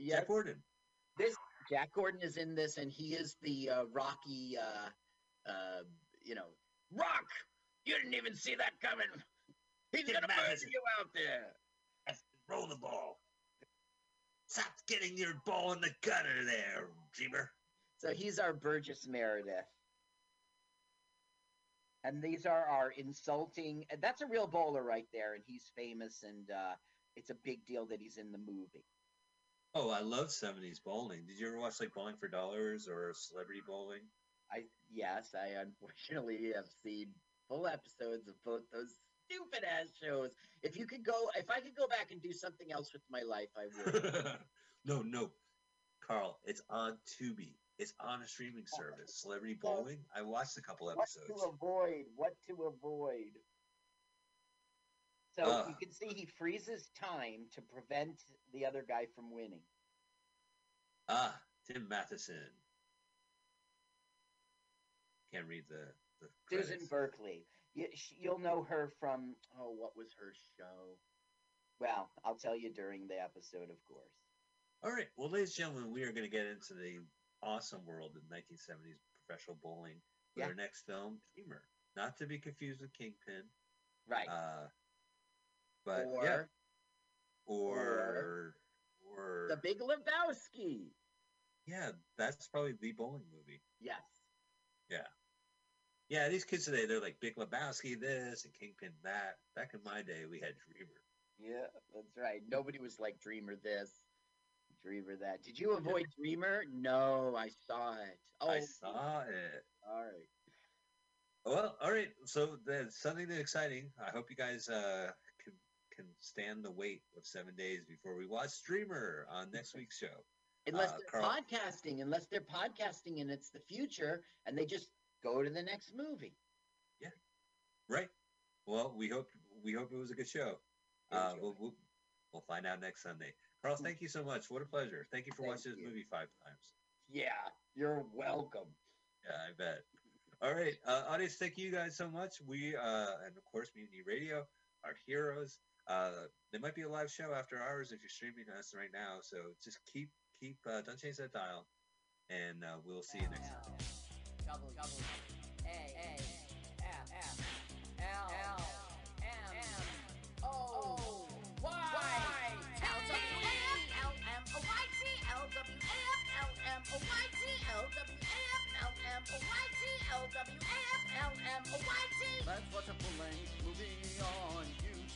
Yes, Jack Warden. this Jack Warden is in this, and he is the uh, Rocky. Uh, uh, you know, Rock. You didn't even see that coming. He's gonna murder you out there. Roll the ball. Stop getting your ball in the gutter there, Dreamer. So he's our Burgess Meredith. And these are our insulting. That's a real bowler right there, and he's famous, and uh, it's a big deal that he's in the movie. Oh, I love 70s bowling. Did you ever watch like Bowling for Dollars or Celebrity Bowling? I yes, I unfortunately have seen full episodes of both those stupid ass shows. If you could go, if I could go back and do something else with my life, I would. no, no. Carl, it's on Tubi. It's on a streaming service. Celebrity Bowling. I watched a couple episodes. what to avoid? What to avoid? So Ugh. you can see he freezes time to prevent the other guy from winning. Ah, Tim Matheson. Can't read the, the Susan credits. Blakely. You, sh- you'll know her from oh, what was her show? Well, I'll tell you during the episode, of course. All right. Well, ladies and gentlemen, we are going to get into the awesome world of 1970s professional bowling with Yeah. our next film, Dreamer. Not to be confused with Kingpin. Right. Uh, but or yeah, or or The Big Lebowski. yeah, that's probably the bowling movie. Yes. Yeah. Yeah, these kids today, they're like Big Lebowski this and Kingpin that. Back in my day, we had Dreamer. Yeah, that's right. Nobody was like Dreamer this, Dreamer that. Did you avoid Dreamer? No, I saw it. Oh, I saw it. all right. Well, all right. So that's something that's exciting. I hope you guys uh, can stand the wait of seven days before we watch Dreamer on next week's show. Unless Uh, they're Carl- podcasting, unless they're podcasting and it's the future, and they just go to the next movie. Yeah. Right. Well, we hope we hope it was a good show. Uh, we'll, we'll we'll find out next Sunday. Carl, thank you so much. What a pleasure. Thank you for Thank watching this movie five times. Yeah, you're welcome. Yeah, I bet. All right, uh, audience, thank you guys so much. We uh, and of course Mutiny Radio, our heroes. Uh, there might be a live show after hours if you're streaming us right now. So just keep keep uh, don't change that dial, and uh, we'll see you next time. On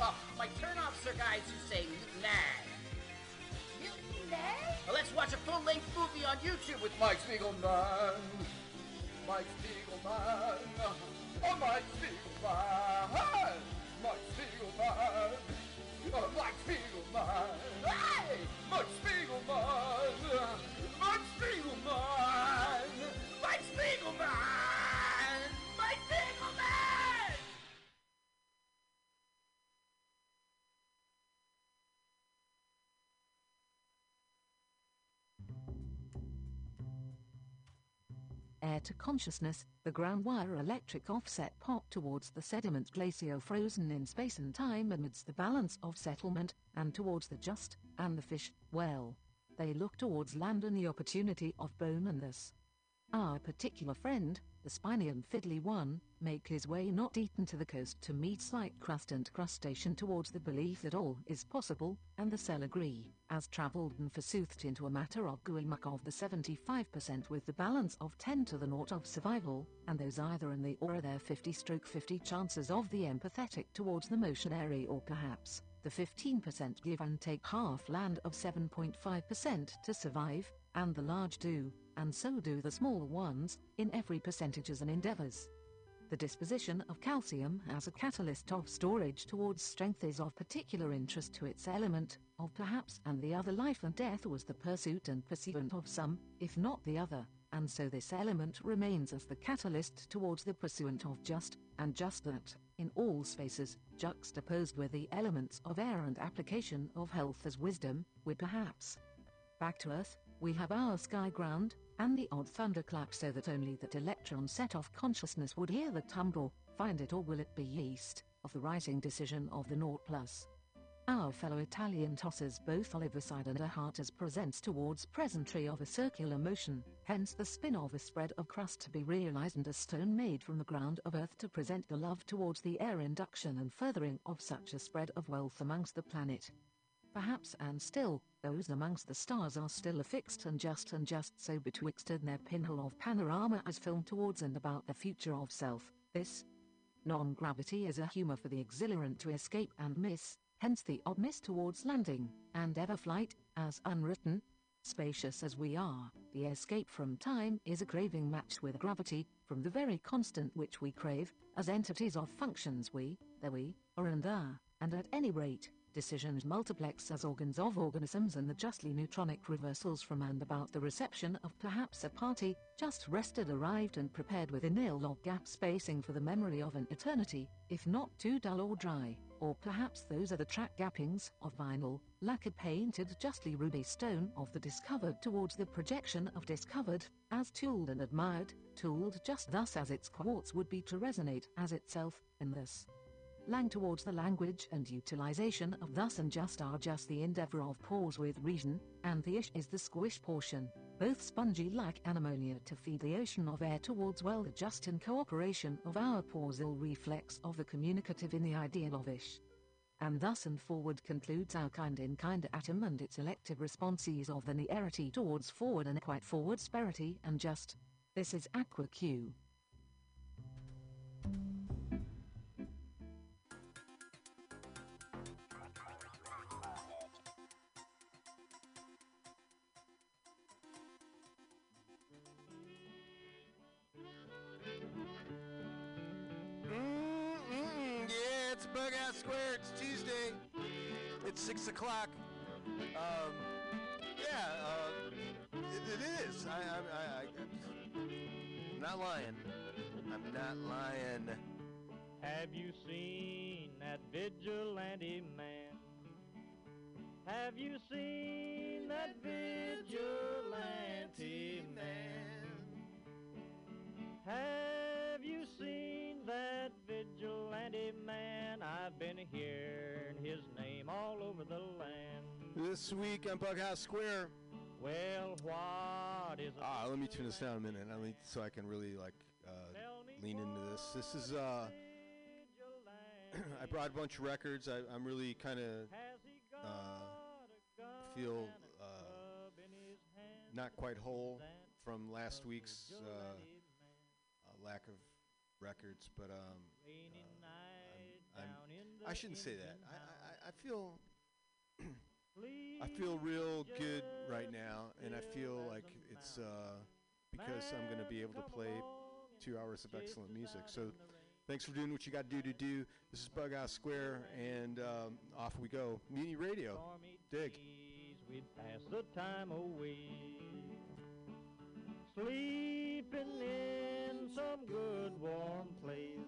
Oh, my turn-offs are guys who say mutiny. Mutiny? Well, let's watch a full-length movie on YouTube with Mike Spiegelman. Mike Spiegelman. Oh, Mike Spiegelman. Mike Spiegelman. Oh, Mike Spiegelman. Hey! Mike Spiegelman. Mike Spiegelman. To consciousness, the ground wire electric offset pop towards the sediment glacier frozen in space and time amidst the balance of settlement, and towards the just, and the fish, well. They look towards land and the opportunity of bone and this. Our particular friend, the spiny and fiddly one, make his way not eaten to the coast to meet slight crust and crustacean towards the belief that all is possible, and the cell agree, as travelled and forsoothed into a matter of guilmuck of the 75% with the balance of 10 to the naught of survival, and those either in the or their 50 stroke 50 chances of the empathetic towards the motionary or perhaps the 15% give and take half land of 7.5% to survive, and the large do, and so do the small ones, in every percentages and endeavors. The disposition of calcium as a catalyst of storage towards strength is of particular interest to its element, of perhaps and the other life and death was the pursuit and pursuit of some, if not the other, and so this element remains as the catalyst towards the pursuit of just, and just that, in all spaces, juxtaposed with the elements of air and application of health as wisdom, with perhaps. Back to Earth, we have our sky ground, and the odd thunderclap so that only that electron set off consciousness would hear the tumble, find it or will it be yeast, of the rising decision of the naught plus. Our fellow Italian tosses both Oliver side and as presents towards presentry of a circular motion, hence the spin of a spread of crust to be realized and a stone made from the ground of earth to present the love towards the air induction and furthering of such a spread of wealth amongst the planet. Perhaps and still, those amongst the stars are still affixed and just and just so betwixt in their pinhole of panorama as filmed towards and about the future of self, this non-gravity is a humor for the exhilarant to escape and miss, hence the odd miss towards landing, and ever flight, as unwritten. Spacious as we are, the escape from time is a craving match with gravity, from the very constant which we crave, as entities of functions we, there we, are and are, and at any rate, decisions multiplex as organs of organisms and the justly neutronic reversals from and about the reception of perhaps a party, just rested arrived and prepared with a nil log gap spacing for the memory of an eternity, if not too dull or dry, or perhaps those are the track gappings of vinyl, lacquered painted justly ruby stone of the discovered towards the projection of discovered, as tooled and admired, tooled just thus as its quartz would be to resonate as itself, in this. Lang towards the language and utilization of thus and just are just the endeavor of pause with reason, and the ish is the squish portion, both spongy like anemonia to feed the ocean of air towards well the just in cooperation of our pausal reflex of the communicative in the ideal of ish. And thus and forward concludes our kind in kind atom and its elective responses of the nearity towards forward and quite forward sperity and just. This is Aqua Q. not lying. I'm not lying. Have you seen that vigilante man? Have you seen that vigilante man? Have you seen that vigilante man? I've been hearing his name all over the land. This week on Bughouse Square. Well, what is Ah, let me turn this down a minute. I mean, so I can really like uh, lean into this. This is uh, I brought a bunch of records. I, I'm really kind of uh, feel, uh, not quite whole from last week's uh, uh, lack of records, but um, uh, I'm- in I shouldn't say that. I. I, I feel I feel real good right now, and I feel like it's uh, because I'm going to be able to play come along and two hours of excellent music. So in the rain. thanks for doing what you got to do to do. This is Bughouse Square, and um, off we go. Mutiny Radio. Dig. we'd pass the time away. Sleeping in some good warm place.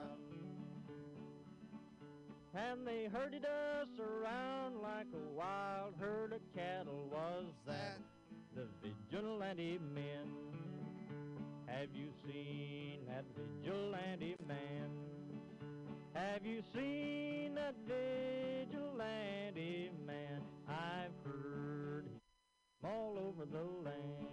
And they herded us around like a wild herd of cattle. Was that the vigilante men? Have you seen that vigilante man? Have you seen that vigilante man? I've heard him all over the land.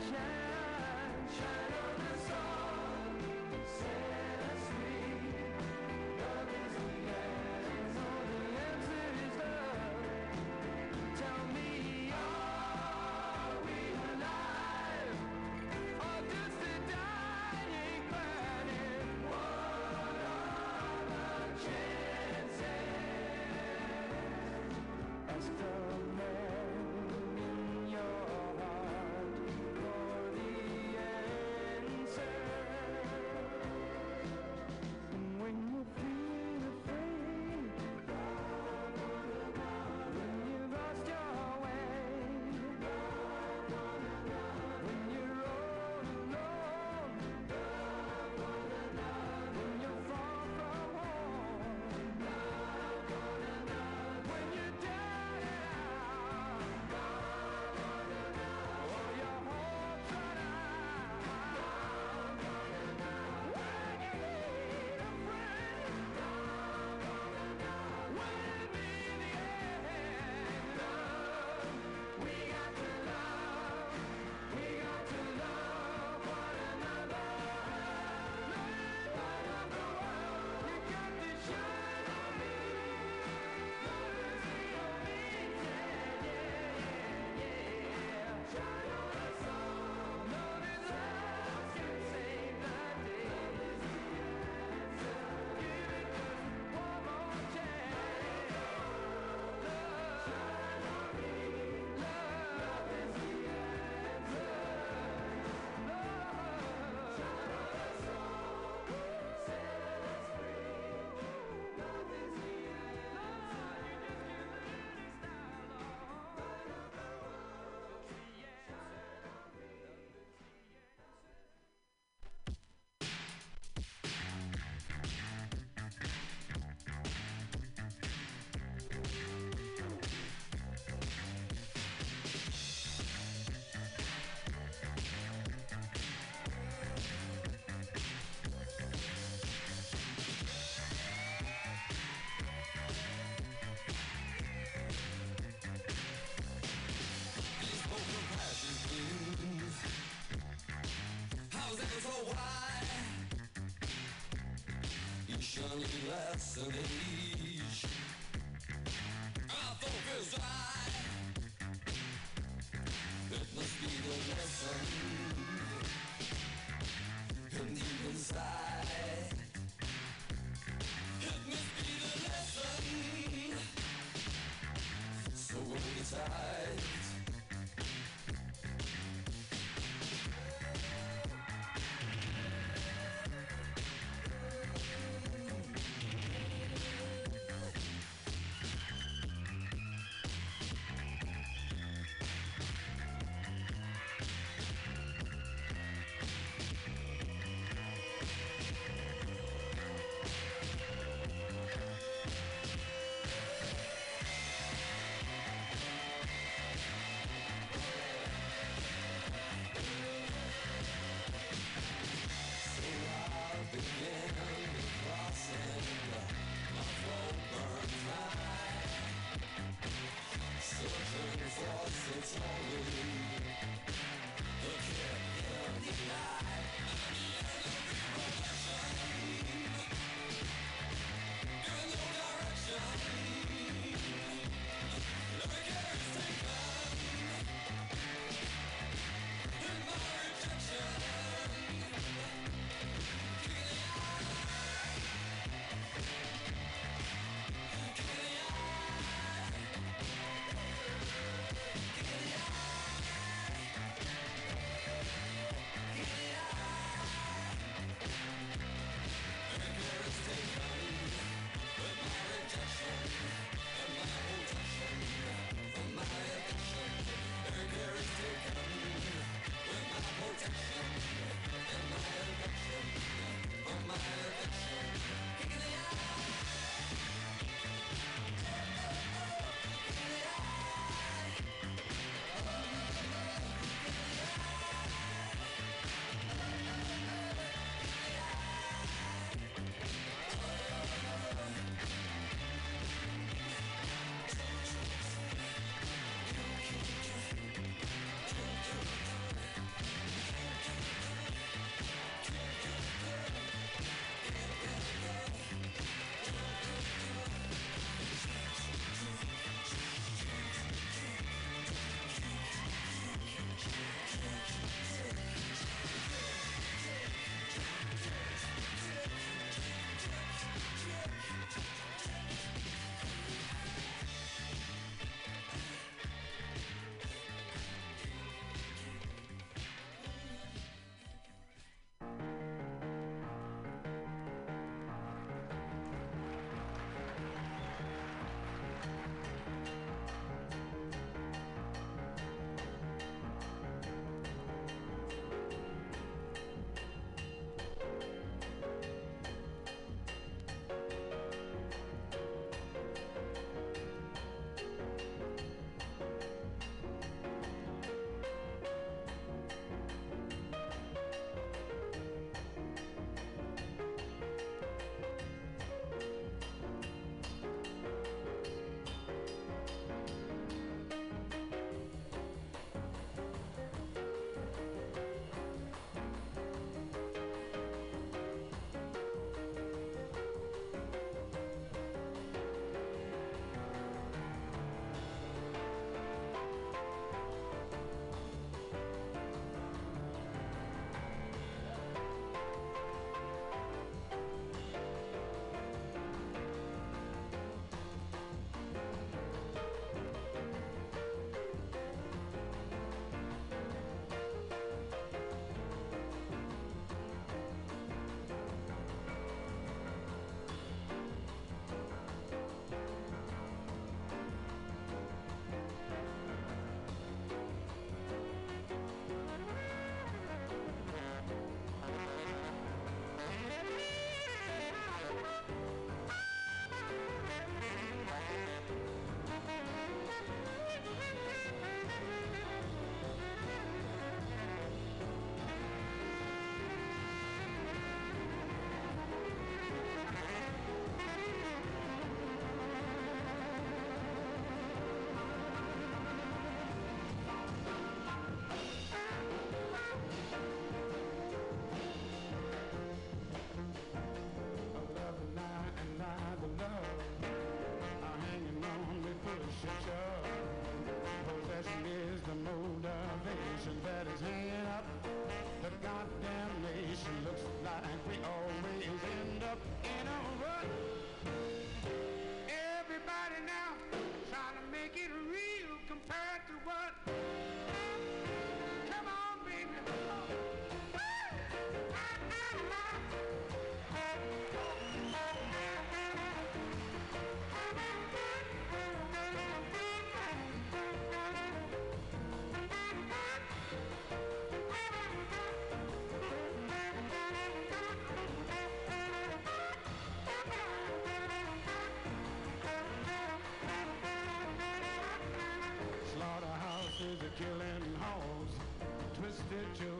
shine. Don't you Take. killing hoes, twisted children.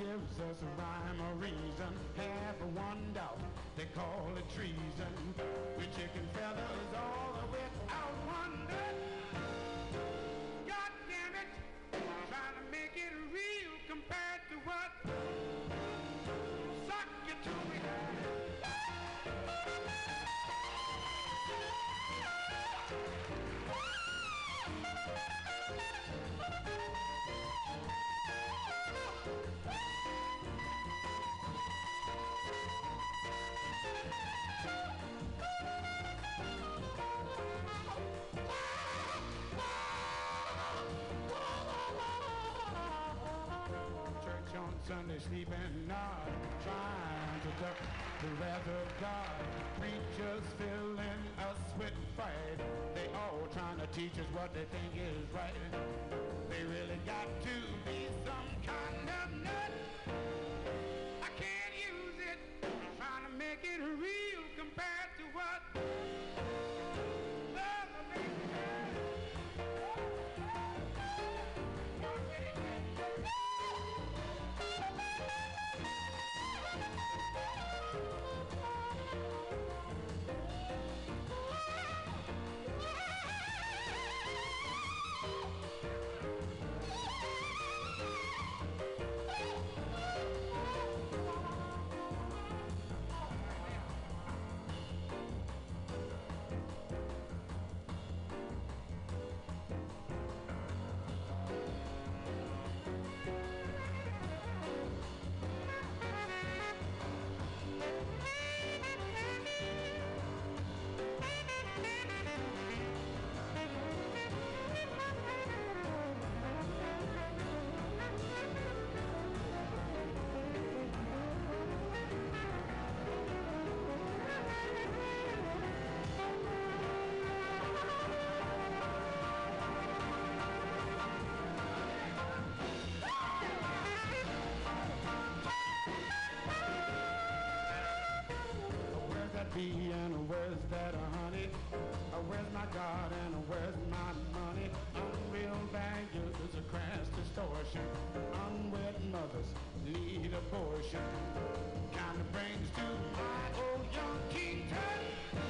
Gives us a rhyme or reason. Half a one doubt, they call it treason. With chicken feathers all without wonder. God Sunday, sleeping nod, trying to duck the wrath of God. Preachers filling us with fight. They all trying to teach us what they think is right. They really got to be some kind of nut. I can't use it, trying to make it real compared to what. Distortion. Unwed mothers need abortion. Kind of brings to my old young King Tut.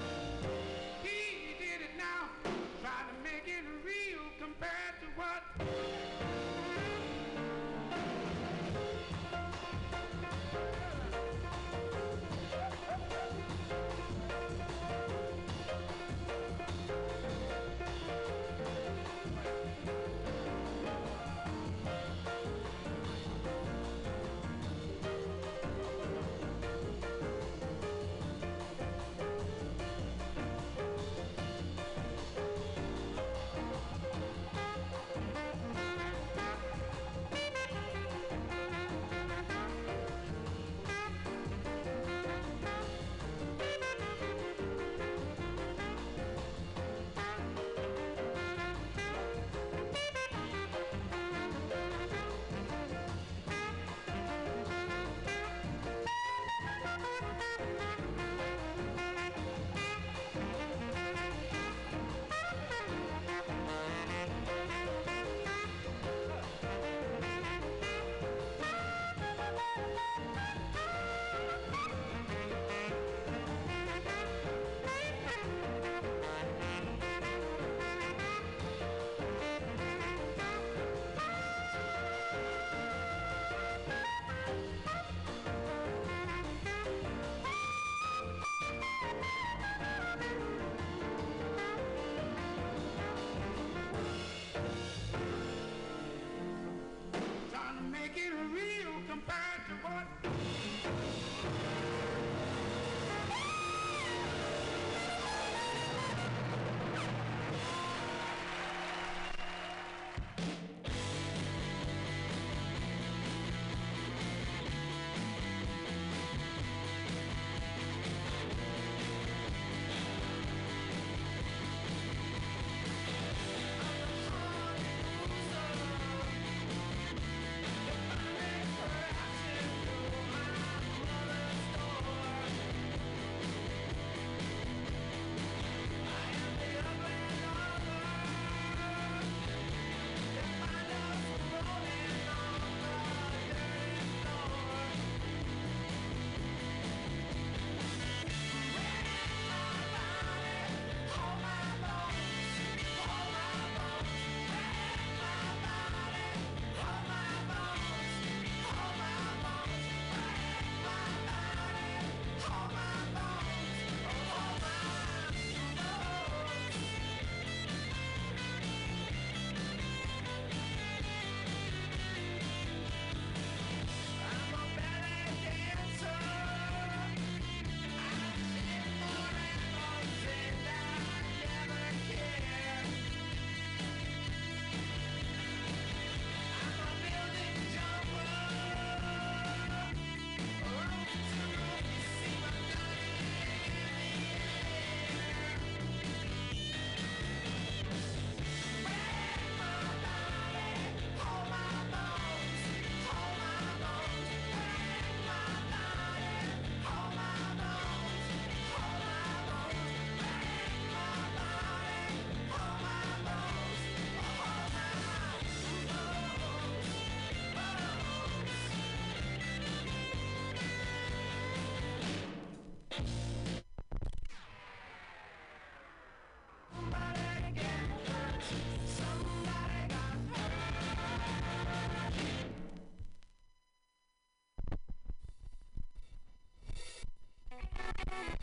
He did it now, trying to make it real compared to what?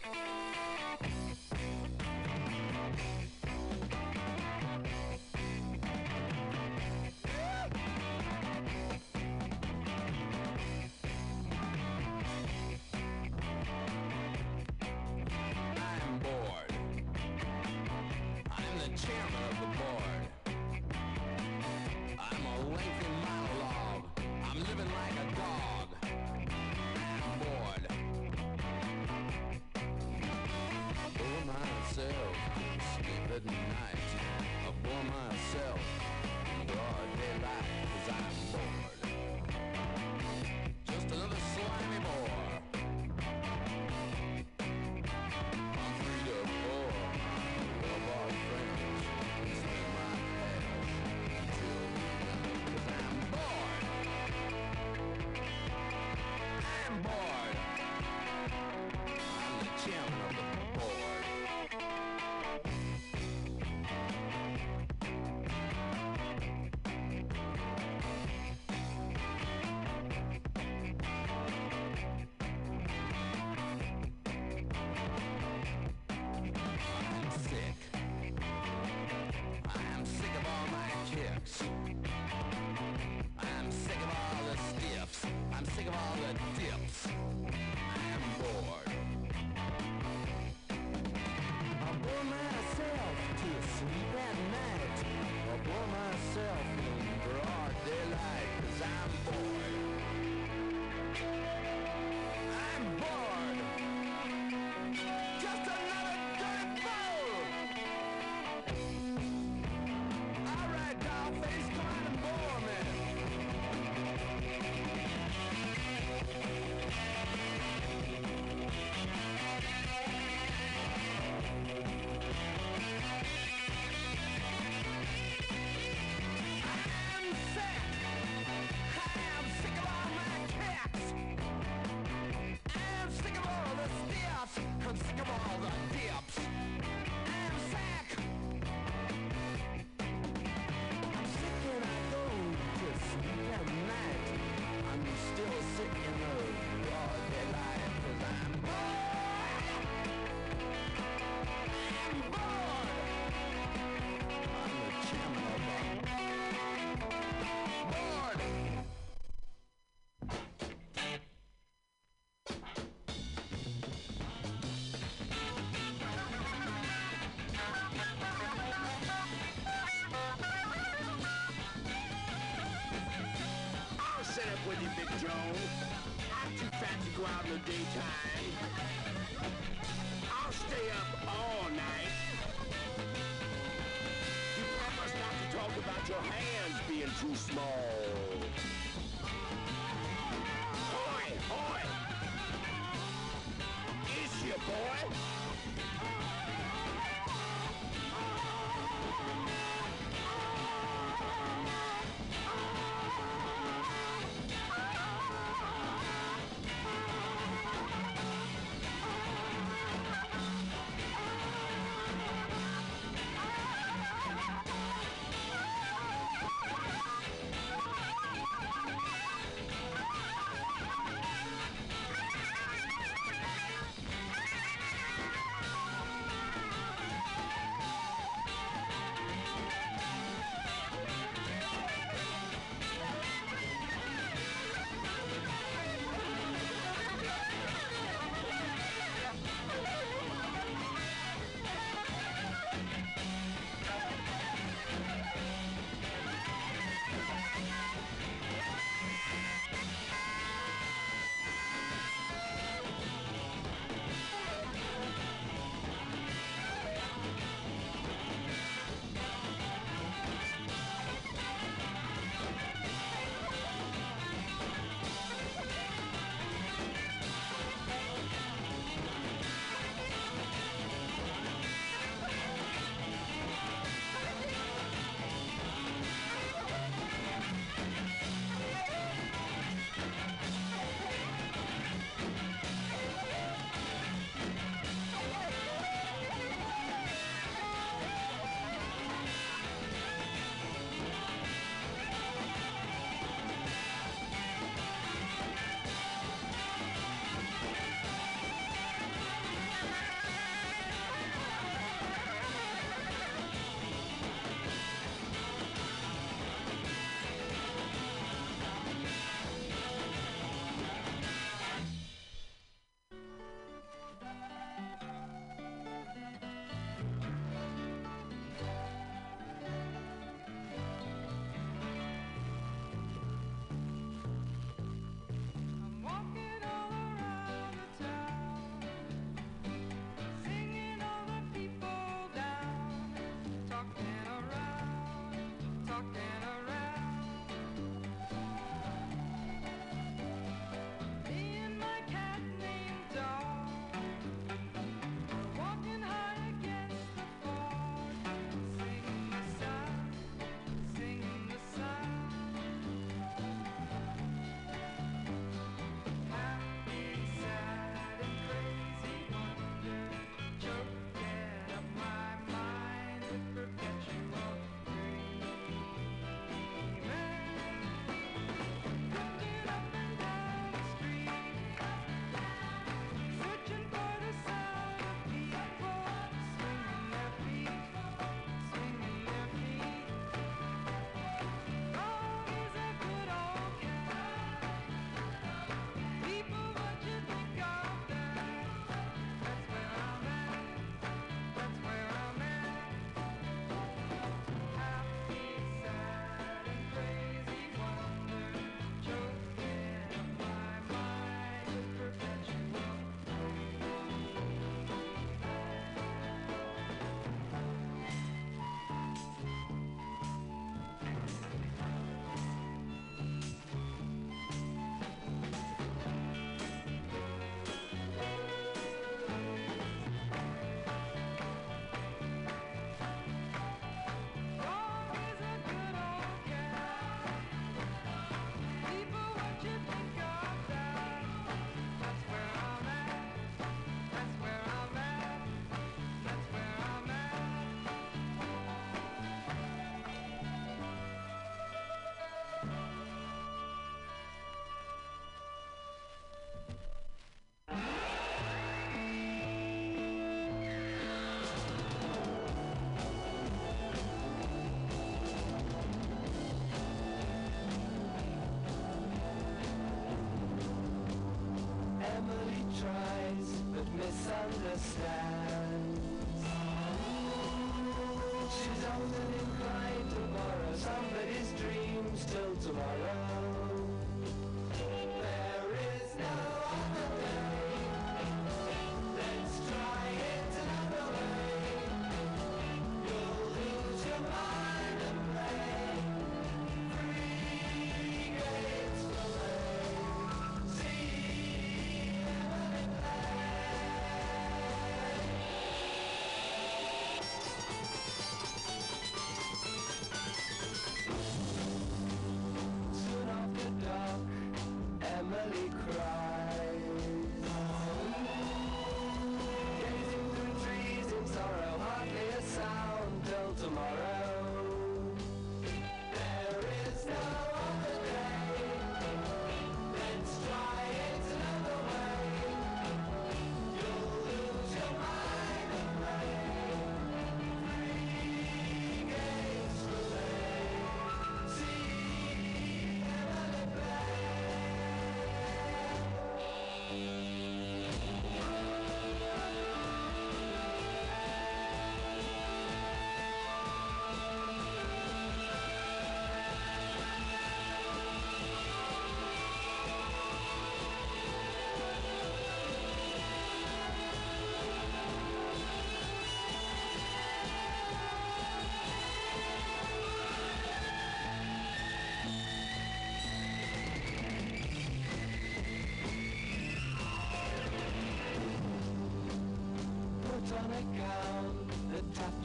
I'm the champ. myself sleep at night. I bore myself in broad daylight. with you, Big Joe. I'm too fat to go out in the daytime. I'll stay up all night. You promised not to talk about your hands being too small. Hoy, hoy! It's your boy! thousand in crying tomorrow. Somebody's dreams till tomorrow.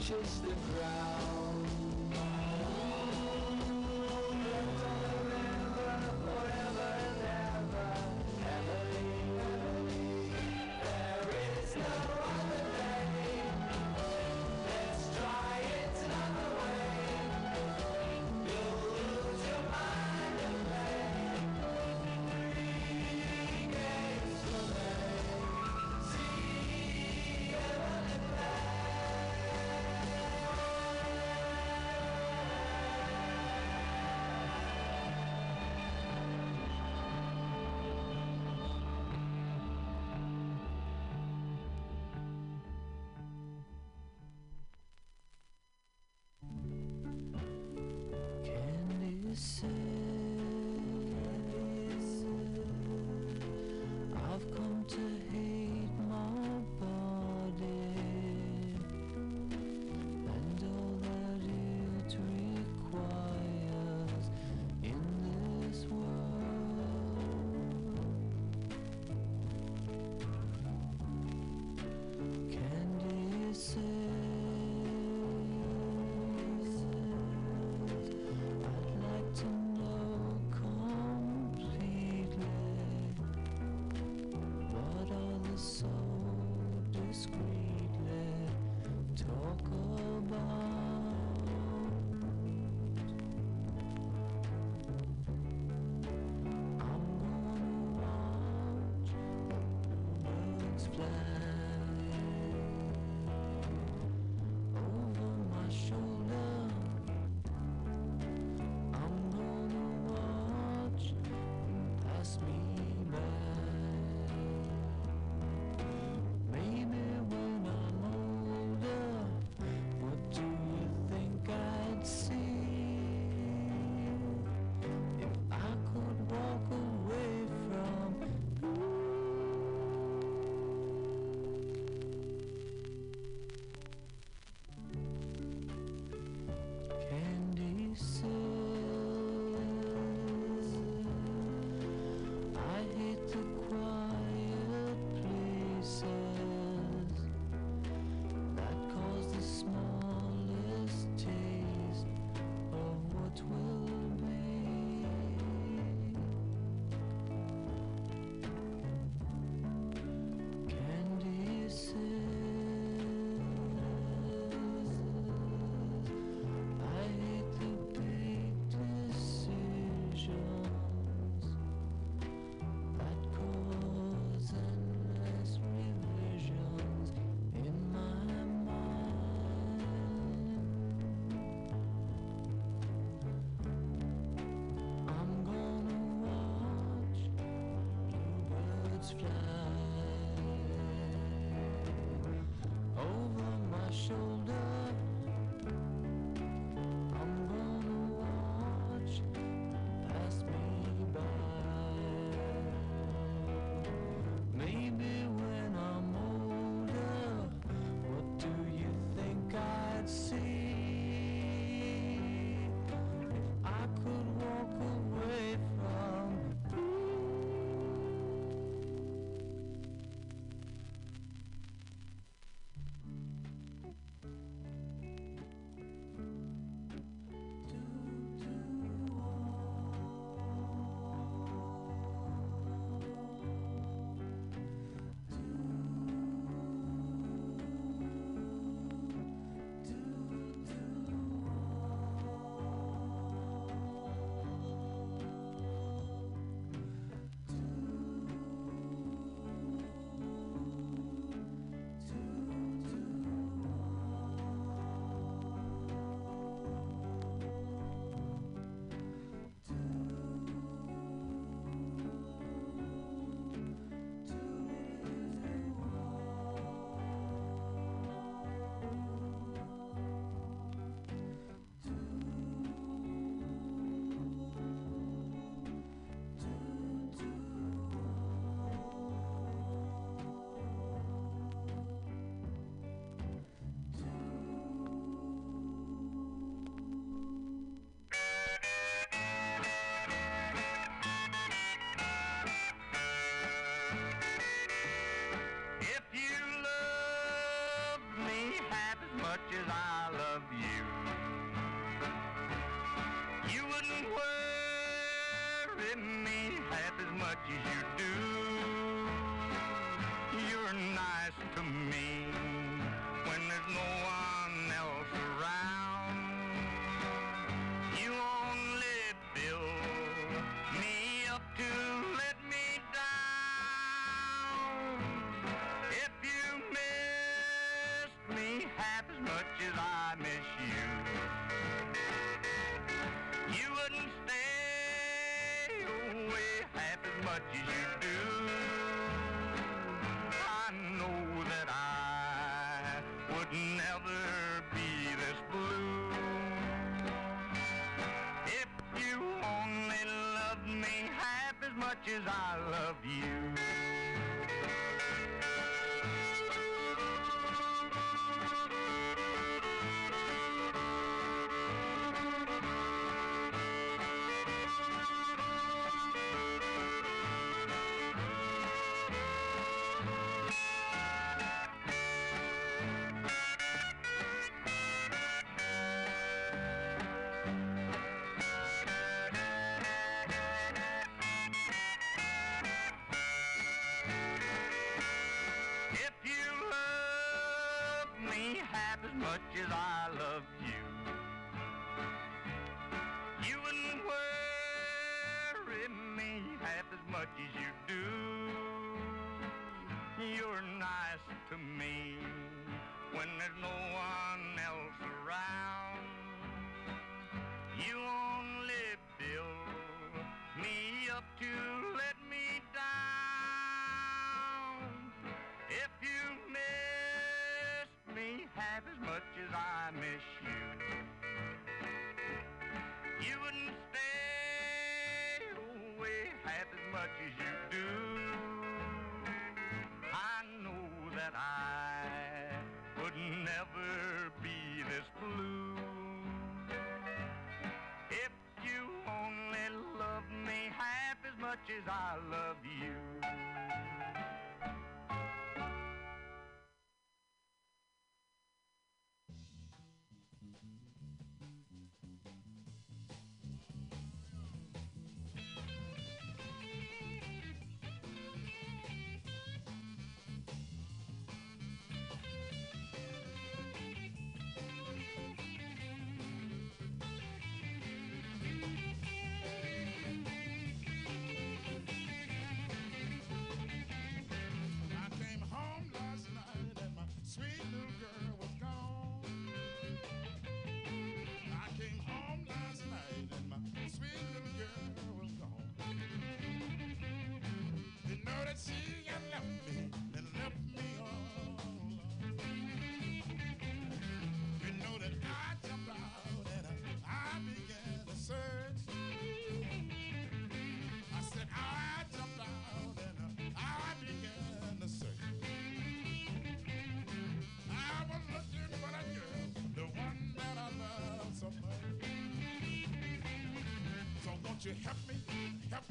That fly fly Natal. much as I love you. help me, help me!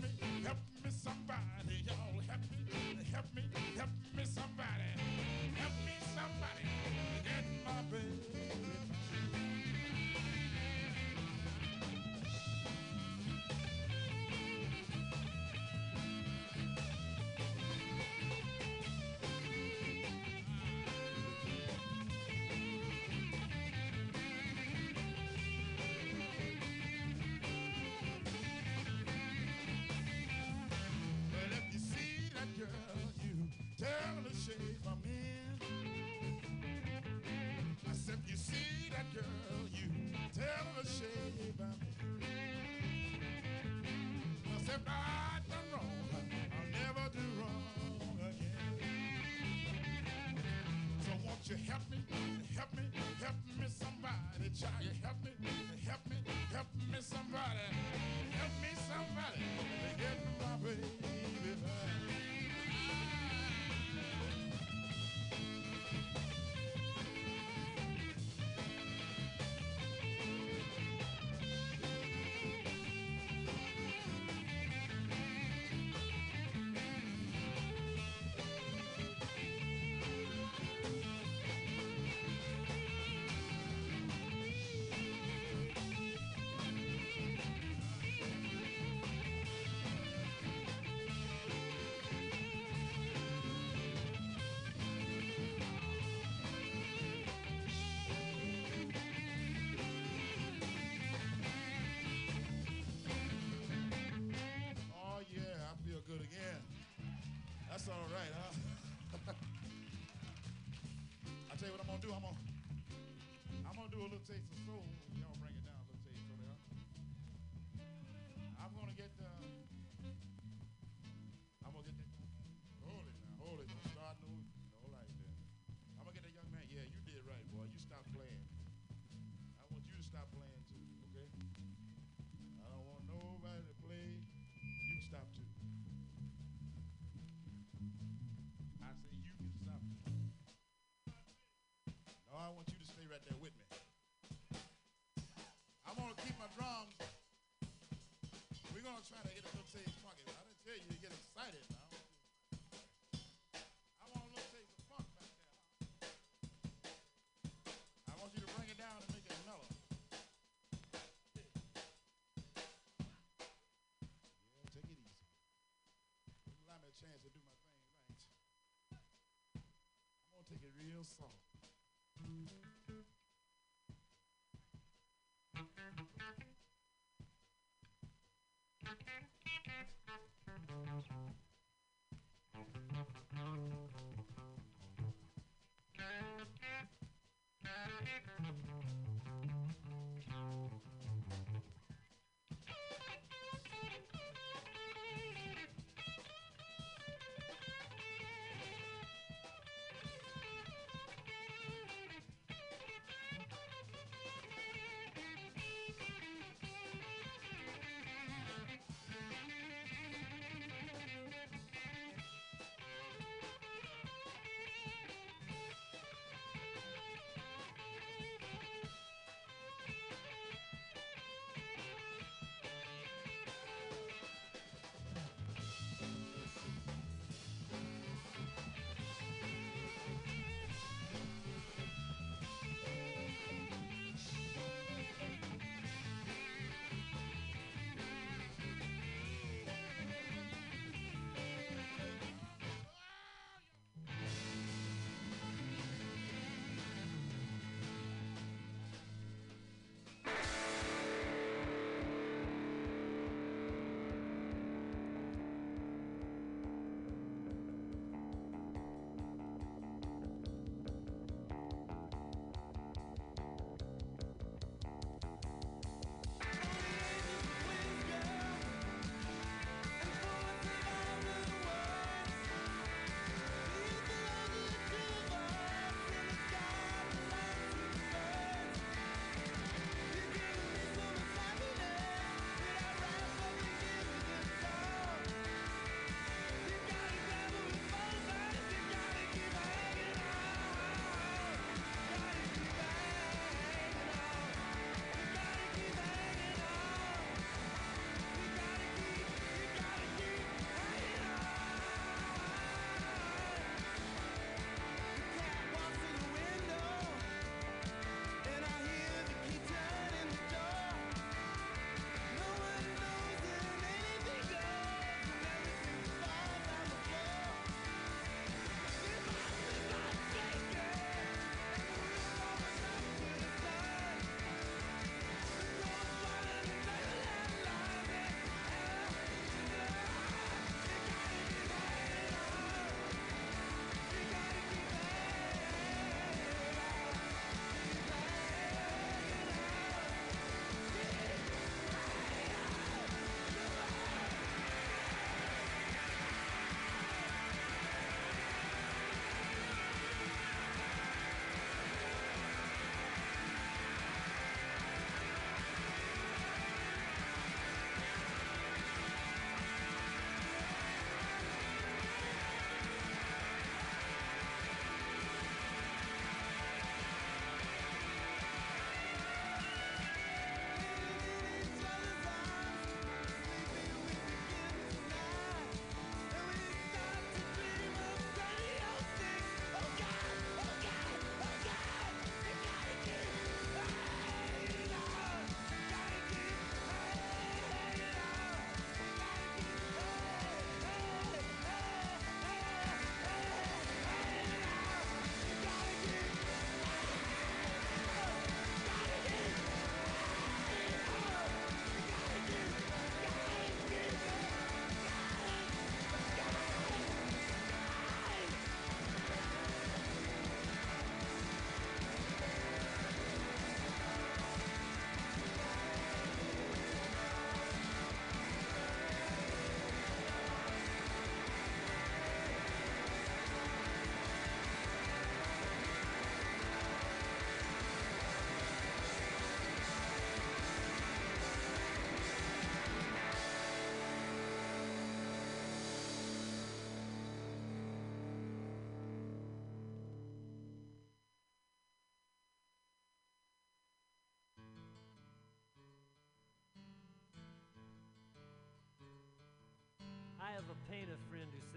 giant. Do, I'm gonna, I'm gonna do a little taste of soul. I want you to stay right there with me. I'm gonna keep my drums. We're gonna try to hit a little taste funky. I didn't tell you to get excited now. I want a little taste of funk back there. I want you to bring it down and make it mellow. Yeah, take it easy. Allow me a chance to do my thing right. I'm gonna take it real soft. Mm-hmm.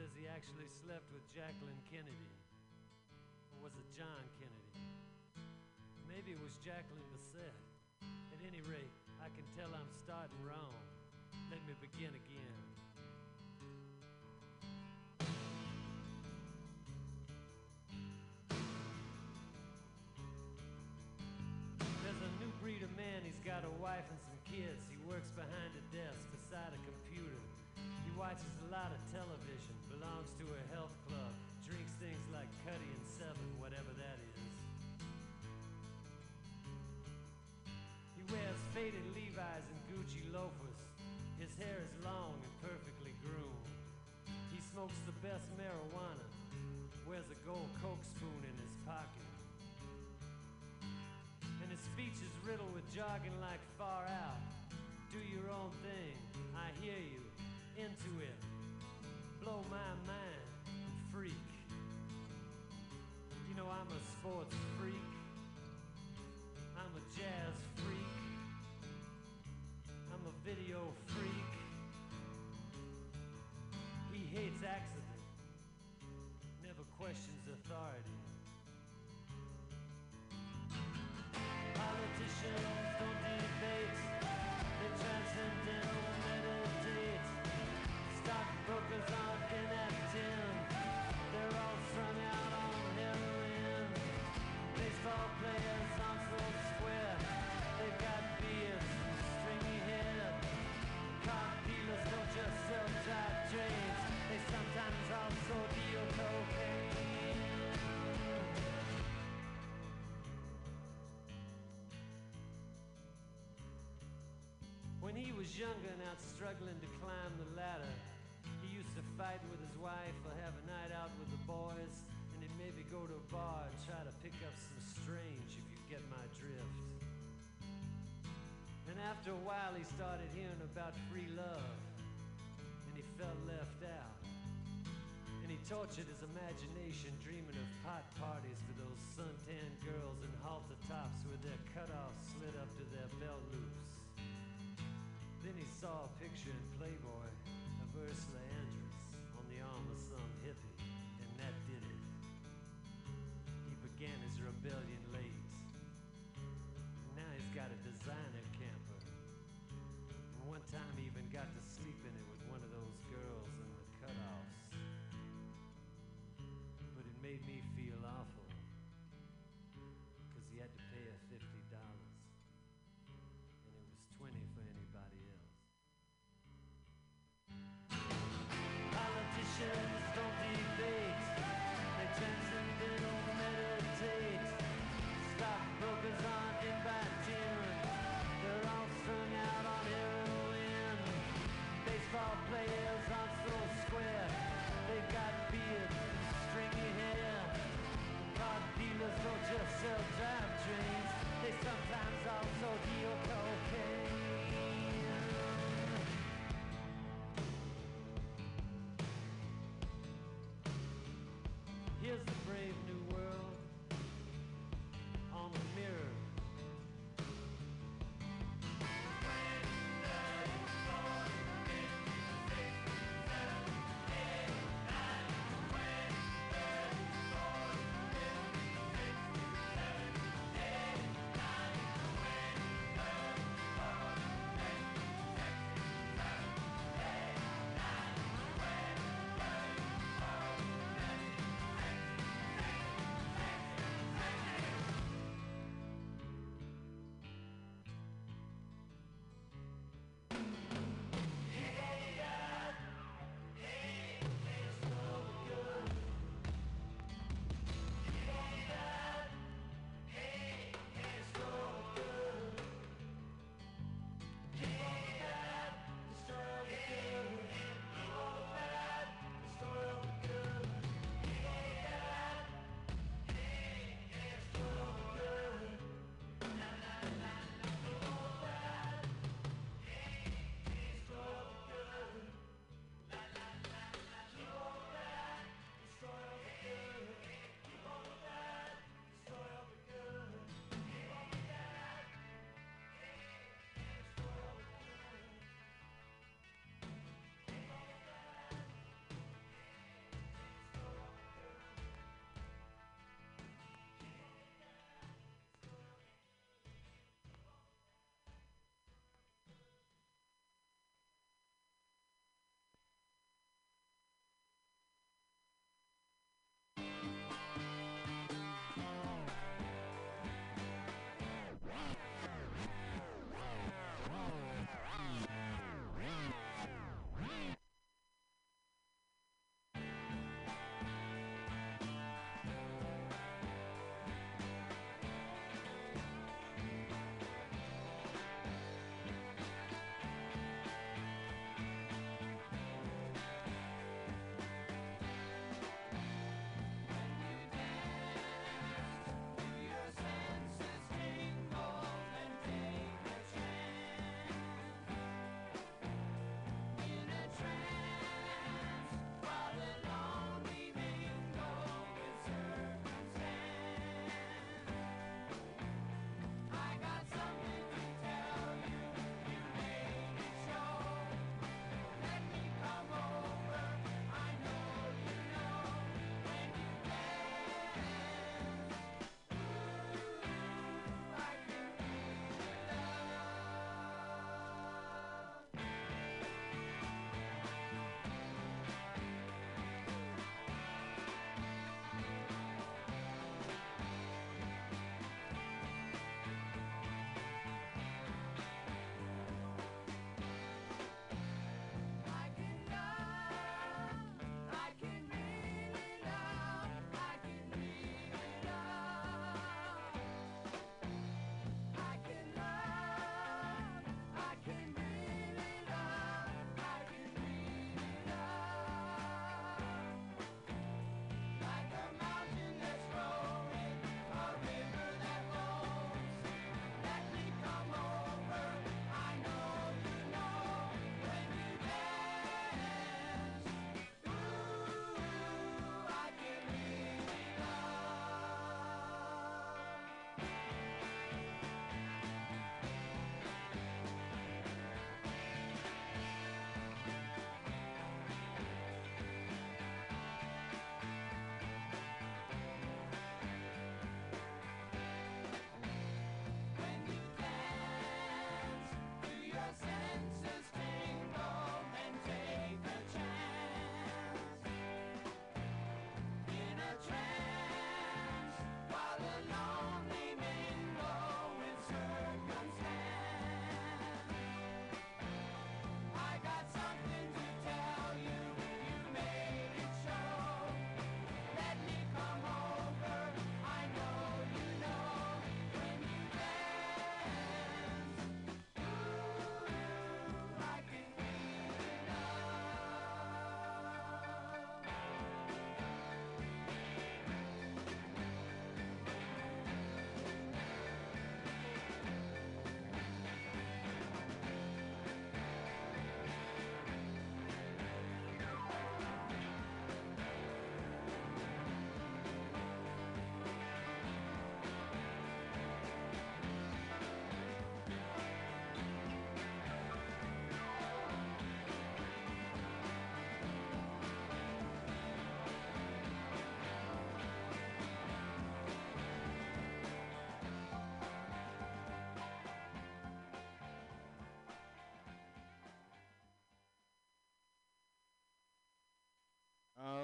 Says he actually slept with Jacqueline Kennedy. Or was it John Kennedy? Maybe it was Jacqueline Bisset. At any rate, I can tell I'm starting wrong. Let me begin again. There's a new breed of man, he's got a wife and some kids. He works behind a desk beside a computer. He watches a lot of television, belongs to a health club, drinks things like Cutty and Seven, whatever that is. He wears faded Levi's and Gucci loafers. His hair is long and perfectly groomed. He smokes the best marijuana, wears a gold Coke spoon in his pocket. And his speech is riddled with jargon like far out. Do your own thing, I hear you, into it. Blow my mind, freak. You know, I'm a sports freak. When he was younger and out struggling to climb the ladder, he used to fight with his wife or have a night out with the boys, and he'd maybe go to a bar and try to pick up some strange, if you get my drift. And after a while, he started hearing about free love, and he felt left out. And he tortured his imagination, dreaming of pot parties for those suntan girls in halter tops with their cutoffs slid up to their belt loops. Then he saw a picture in Playboy Ursula Andress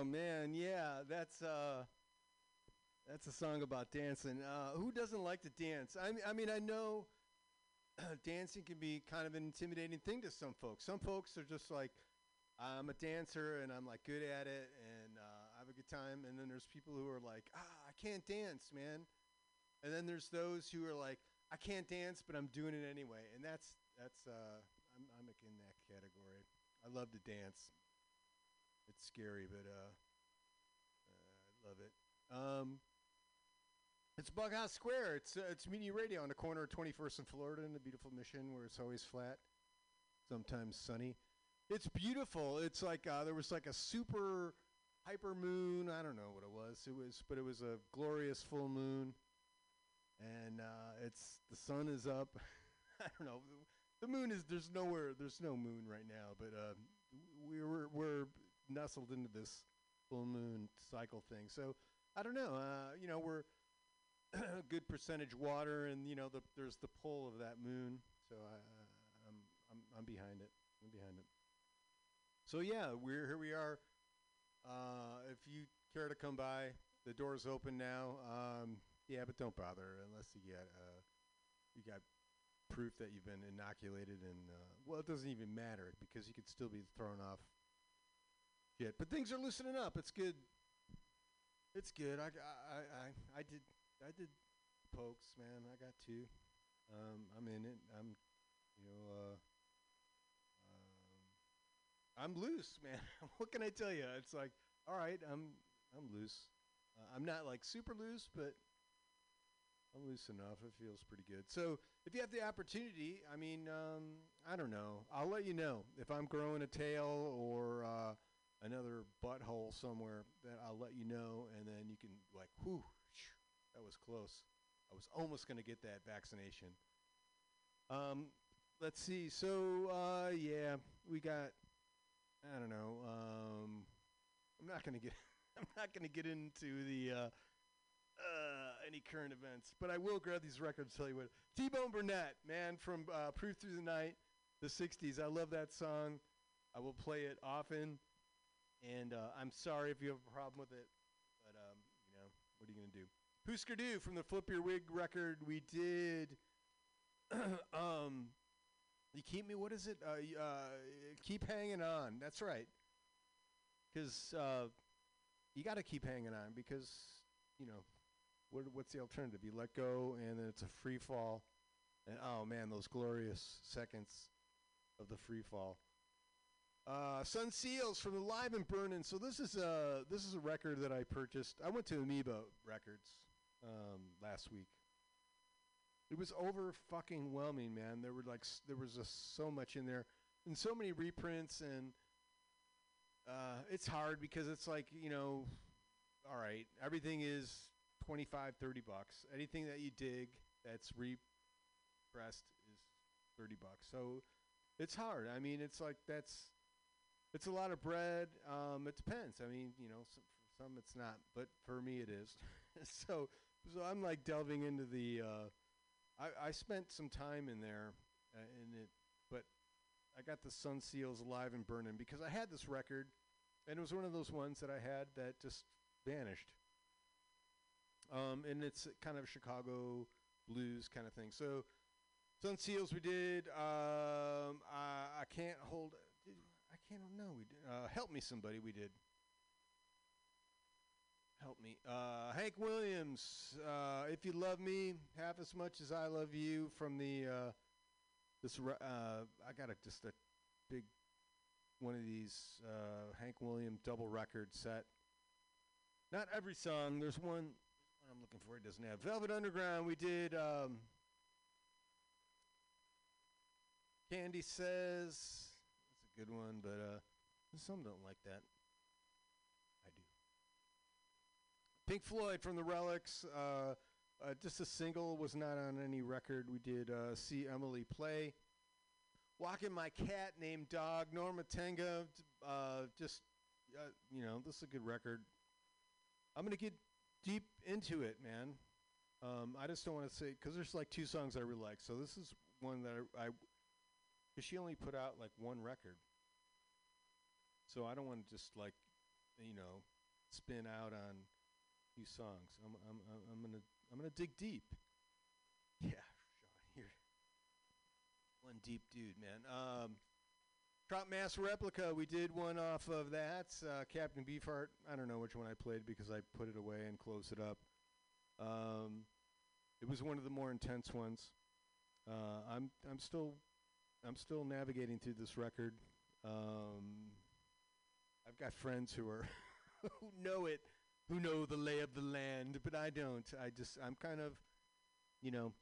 Oh man, yeah, that's uh, that's a song about dancing. Uh, who doesn't like to dance? I mean, I mean, I know dancing can be kind of an intimidating thing to some folks. Some folks are just like, I'm a dancer and I'm like good at it and uh, I have a good time. And then there's people who are like, ah, I can't dance, man. And then there's those who are like, I can't dance, but I'm doing it anyway. And that's that's uh, I'm I'm in that category. I love to dance. It's scary, but uh, uh, I love it. Um, it's Bughouse Square. It's uh, it's Mutiny Radio on the corner of 21st and Florida in the beautiful Mission, where it's always flat, sometimes sunny. It's beautiful. It's like uh, there was like a super hyper moon. I don't know what it was. It was, but it was a glorious full moon, and uh, it's the sun is up. I don't know. The moon is there's nowhere. There's no moon right now, but uh, we we're we're nestled into this full moon cycle thing. So I don't know. Uh, you know, we're a good percentage water, and you know, the, there's the pull of that moon. So I, uh, I'm I'm I'm behind it. I'm behind it. So yeah, we're here. We are. Uh, if you care to come by, the door's open now. Um, yeah, but don't bother unless you get uh, you got proof that you've been inoculated, and uh, well, it doesn't even matter because you could still be thrown off. Shit, but things are loosening up. It's good. It's good. I, I, I- I did I did pokes, man. I got two. Um, I'm in it. I'm, you know, uh, um, I'm loose, man. what can I tell you? It's like, all right, I'm I'm loose. Uh, I'm not like super loose, but I'm loose enough. It feels pretty good. So if you have the opportunity, I mean, um, I don't know. I'll let you know if I'm growing a tail or uh, another butthole somewhere. That I'll let you know, and then you can like, whew, that was close. I was almost going to get that vaccination. Um, let's see. So uh, yeah, we got. I don't know. Um, I'm not going to get. I'm not going to get into the. Uh, uh, any current events, but I will grab these records. Tell you what, T-Bone Burnett, man, from uh, "Proof Through the Night," the '60s. I love that song. I will play it often, and uh, I'm sorry if you have a problem with it, but um, you know, what are you gonna do? Husker Du from the Flip Your Wig record. We did. um, you keep me. What is it? Uh, uh, keep hanging on. That's right. Because uh, you got to keep hanging on because you know what, what's the alternative? You let go, and then it's a free fall. And oh man, those glorious seconds of the free fall. Uh, Son Seals from the Live and Burning. So this is a this is a record that I purchased. I went to Amoeba Records um, last week. It was over fucking whelming, man. There were like s- there was just so much in there, and so many reprints, and uh, it's hard because it's like you know, all right, everything is 25, 30 bucks. Anything that you dig that's repressed is 30 bucks. So it's hard. I mean, it's like that's it's a lot of bread. Um, it depends. I mean, you know, some, for some it's not, but for me it is. so so I'm like delving into the. Uh, I I spent some time in there, uh, in it, but I got the Son Seals alive and burning because I had this record, and it was one of those ones that I had that just vanished. Um, and it's kind of Chicago blues kind of thing. So, Son Seals we did. Um, I, I can't hold. Did, I can't know. We did. Uh, Help me, somebody. We did. Help me. Uh, Hank Williams. Uh, if you love me half as much as I love you, from the uh, this. Uh, I got a, just a big one of these uh, Hank Williams double record set. Not every song. There's one. I'm looking for. It doesn't have Velvet Underground. We did. Um, Candy says good one, but uh, some don't like that. I do. Pink Floyd from the Relics. Uh, uh, just a single was not on any record. We did uh, see Emily play. Walking my cat named Dog. Norma Tanega. Uh, just uh, you know, this is a good record. I'm gonna get deep into it, man. Um, I just don't want to say because there's like two songs I really like. So this is one that I, I because she only put out like one record. So I don't want to just like you know, spin out on a few songs. I'm I'm I'm, gonna I'm gonna dig deep. Yeah, you're one deep dude, man. Um, Trout Mask Replica, we did one off of that. Uh, Captain Beefheart. I don't know which one I played because I put it away and closed it up. Um, it was one of the more intense ones. Uh, I'm I'm still I'm still navigating through this record. Um, I've got friends who are who know it, who know the lay of the land, but I don't. I just I'm kind of, you know,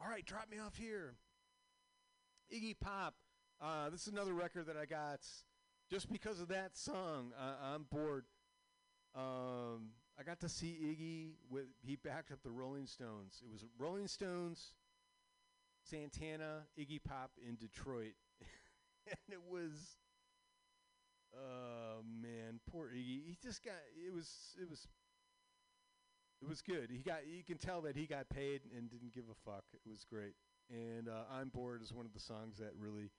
all right, drop me off here. Iggy Pop. Uh, this is another record that I got just because of that song. Uh, I'm bored. Um, I got to see Iggy with he backed up the Rolling Stones. It was Rolling Stones, Santana, Iggy Pop in Detroit, and it was. uh man, poor Iggy. He just got. It was. It was. It was good. He got. You can tell that he got paid and didn't give a fuck. It was great. And uh, "I'm Bored" is one of the songs that really,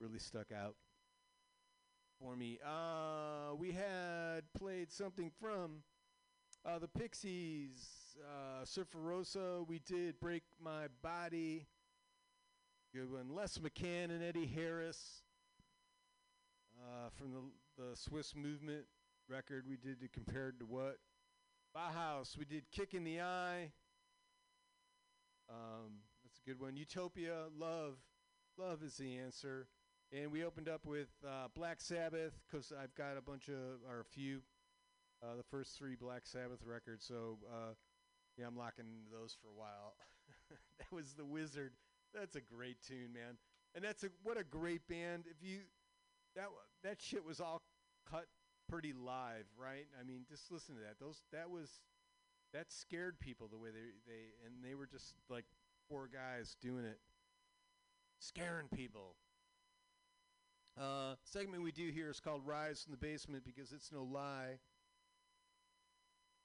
really stuck out for me. Uh, we had played something from uh, the Pixies, uh, Surfer Rosa. We did "Break My Body." Good one. Les McCann and Eddie Harris uh, from the the Swiss Movement record. We did compared to what? Bauhaus. We did "Kick in the Eye." Um, that's a good one. Utopia, love, love is the answer. And we opened up with uh, Black Sabbath because I've got a bunch of or a few, uh, the first three Black Sabbath records. So uh, yeah, I'm locking those for a while. that was the Wizard. That's a great tune, man. And that's a what a great band. If you that that shit was all cut pretty live, right? I mean, just listen to that. Those that was that scared people the way they they and they were just like four guys doing it, scaring people. Uh, segment we do here is called "Rise from the Basement" because it's no lie.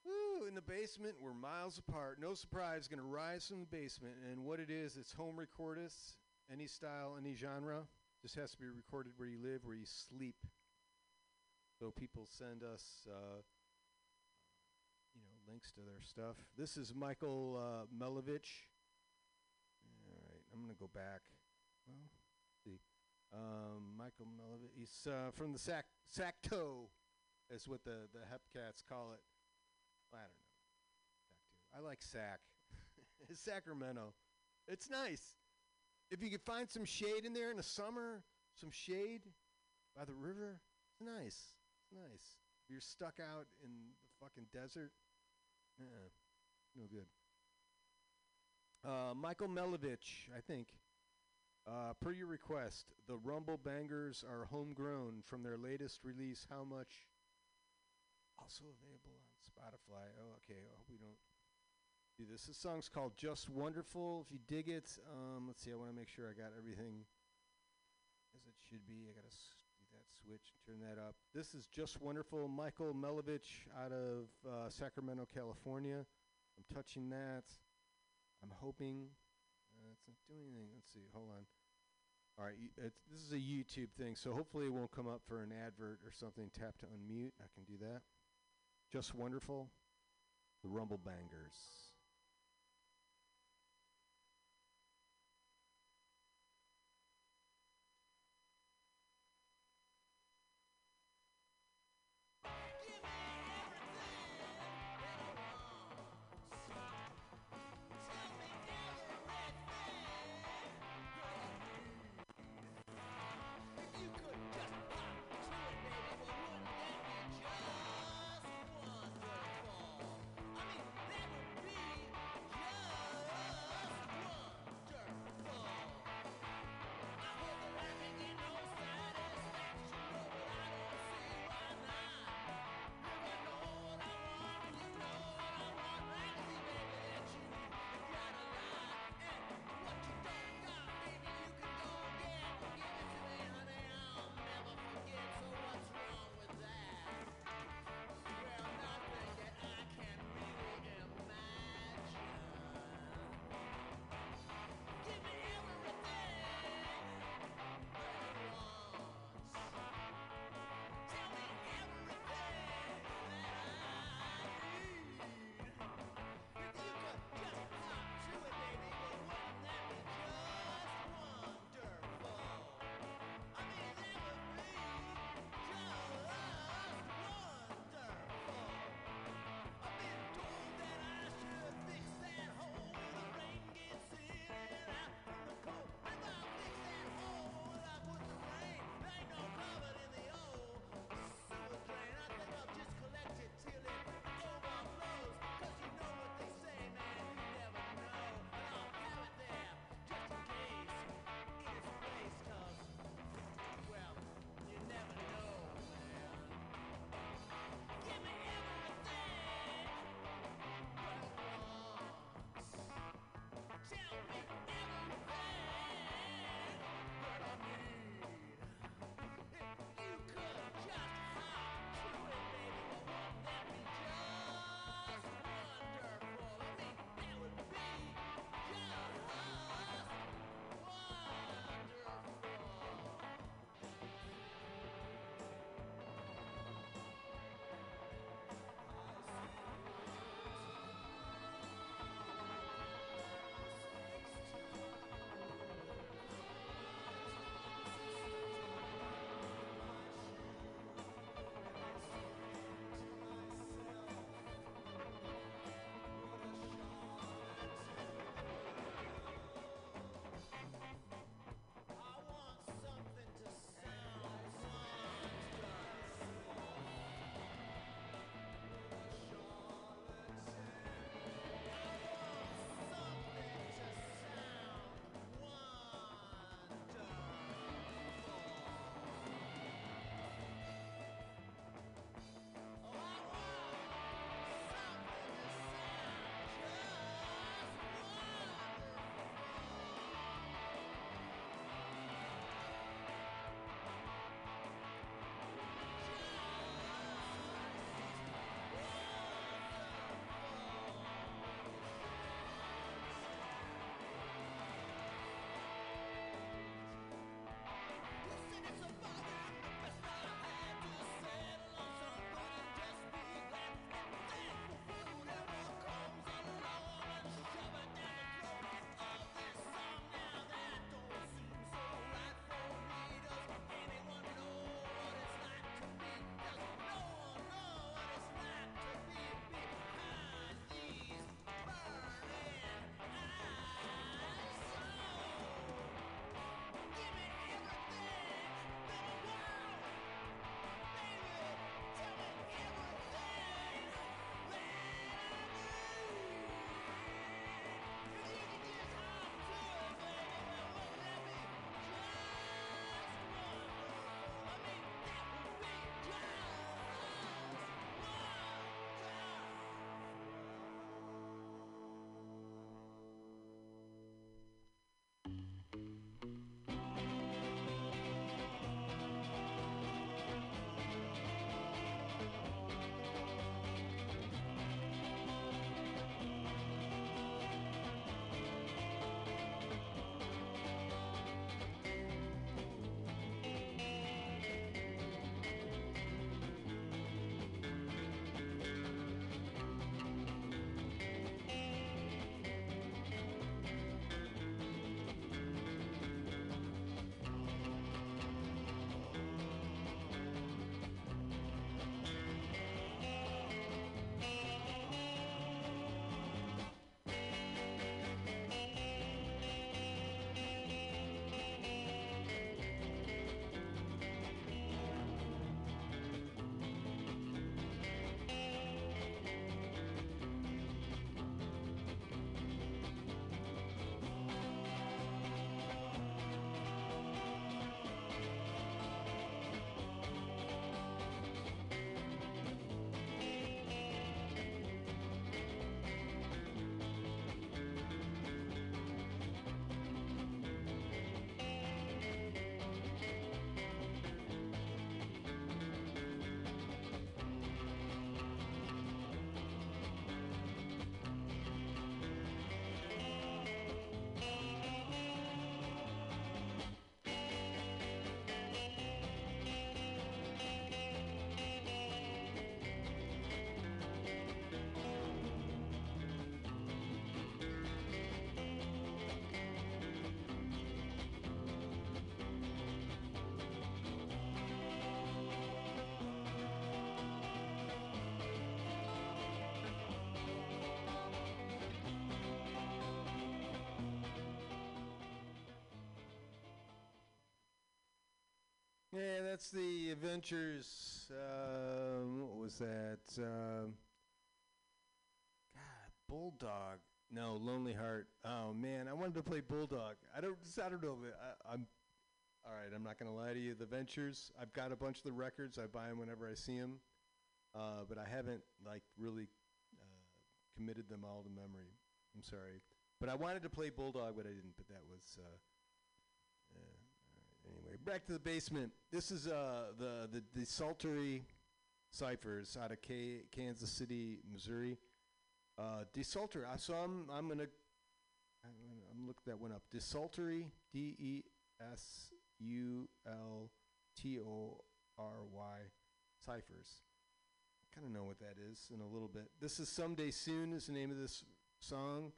Woo! In the basement, we're miles apart. No surprise, going to rise from the basement, and what it is, it's home recordists, any style, any genre. Just has to be recorded where you live, where you sleep. So people send us, uh, you know, links to their stuff. This is Michael uh, Melovich. All right, I'm going to go back. Well, see. Um, Michael Melovich. He's uh, from the Sac Sacto, is what the the Hepcats call it. I don't know. I like Sac. Sacramento. It's nice. If you could find some shade in there in the summer, some shade by the river, it's nice. It's nice. If you're stuck out in the fucking desert, uh no good. Uh, Michael Melovich, I think. Uh, per your request, the Rumble Bangers are homegrown from their latest release. How much? Also available on Spotify. Oh, okay. I hope we don't do this. This song's called Just Wonderful. If you dig it, um, let's see. I want to make sure I got everything as it should be. I got to do that switch and turn that up. This is Just Wonderful. Michael Melovich out of uh, Sacramento, California. I'm touching that. I'm hoping. Uh, it's not doing anything. Let's see. Hold on. All right. This is a YouTube thing, so hopefully it won't come up for an advert or something. Tap to unmute. I can do that. Just Wonderful. The Rumble Bangers. Yeah, that's the Adventures. Um, what was that? Um, God, Bulldog. No, Lonely Heart. Oh man, I wanted to play Bulldog. I don't. I don't know. I, I'm. All right, I'm not gonna lie to you. The Ventures. I've got a bunch of the records. I buy them whenever I see them, uh, but I haven't like really uh, committed them all to memory. I'm sorry, but I wanted to play Bulldog, but I didn't. But that was. Uh, anyway, back to the basement. This is uh, the the Saltery ciphers out of K- Kansas City, Missouri. Uh, Desultory. I saw I'm I'm gonna I'm, gonna, I'm looking that one up. Desultory. D E S U L T O R Y ciphers. Kind of know what that is in a little bit. This is someday soon is the name of this song.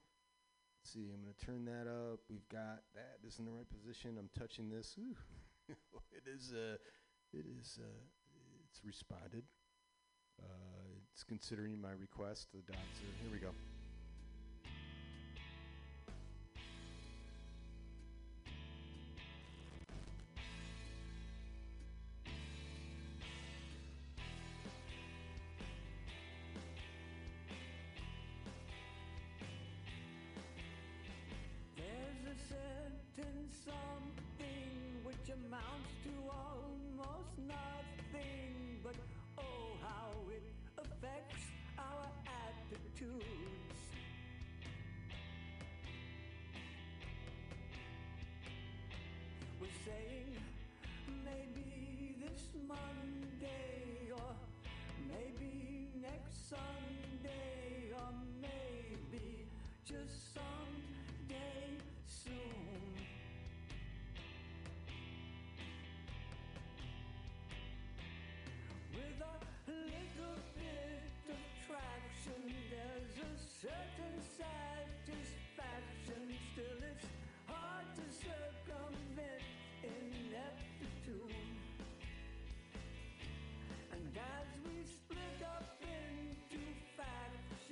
Let's see. I'm gonna turn that up. We've got that. This in the right position. I'm touching this. It is. Uh, it is. Uh, it's responded. Uh, it's considering my request. The dots are here. We go. Saying maybe this Monday,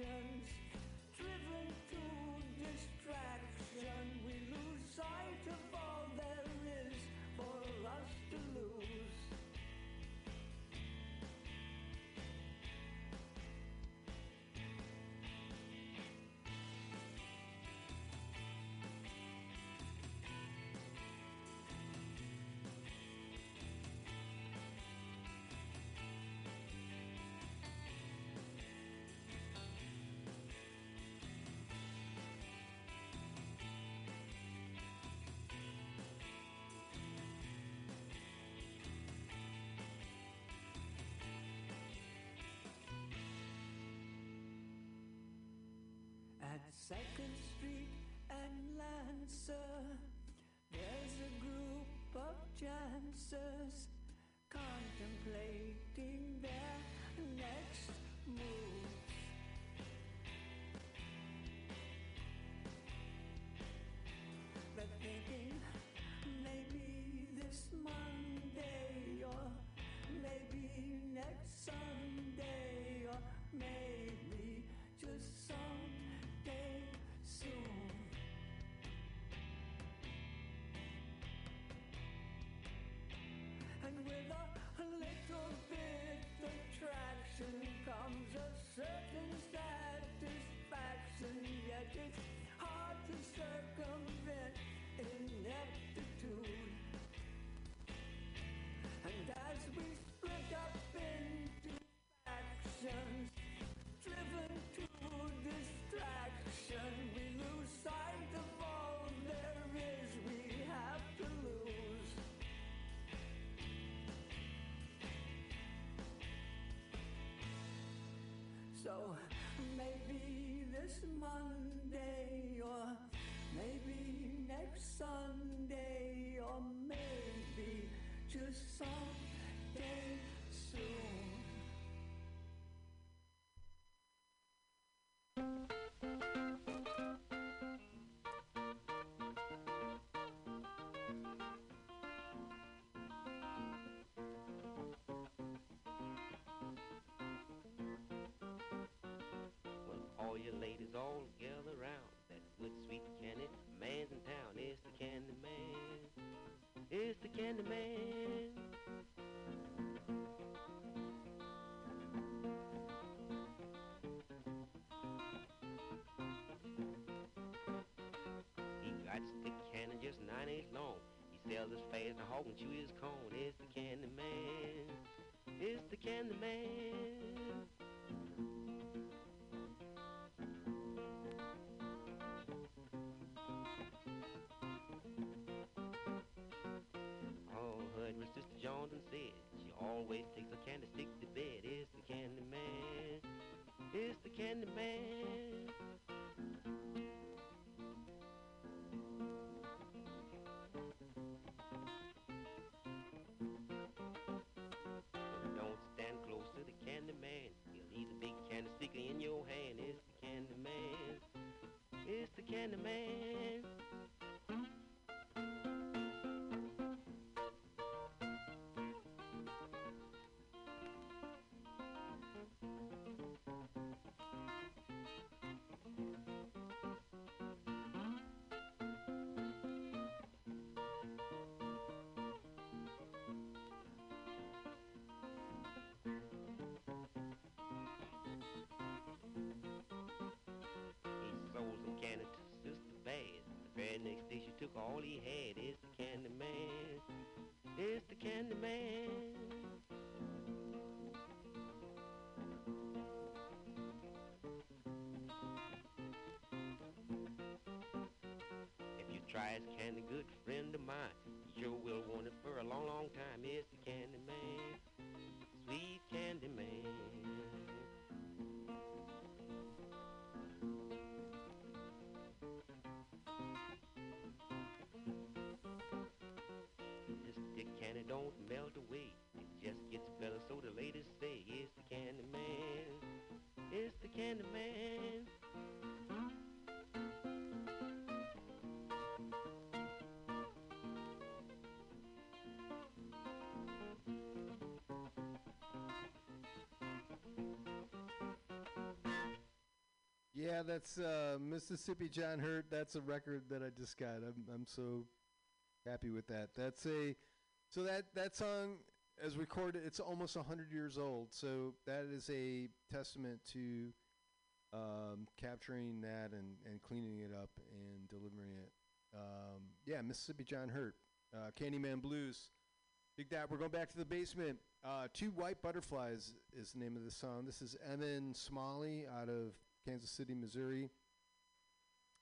factions, Second Street and Lancer, there's a group of chancers contemplating their next move. So maybe this Monday or maybe next Sunday or maybe just someday all your ladies all gather round. That good sweet candy man's in town. It's the candy man. It's the candy man. He got the candy just nine eight long. He sells as fast as a hog and chew his cone. It's the candy man. It's the candy man. Always takes a candy stick to bed. It's the candy man. It's the candy man. Don't stand close to the candy man. He'll leave a big candy sticker in your hand. It's the candy man. It's the candy man. Very next day she took all he had. It's the candy man. It's the candy man. Don't melt away. It just gets better, so the ladies say it's the candy man. It's the candy man. Yeah, that's uh, Mississippi John Hurt. That's a record that I just got. I'm I'm so happy with that. That's a so that that song as recorded. It's almost hundred years old. So that is a testament to um, capturing that and, and cleaning it up and delivering it. Um, yeah, Mississippi John Hurt, uh, Candyman Blues. Big that. We're going back to the basement. Uh, Two White Butterflies is the name of the song. This is Evan Smalley out of Kansas City, Missouri.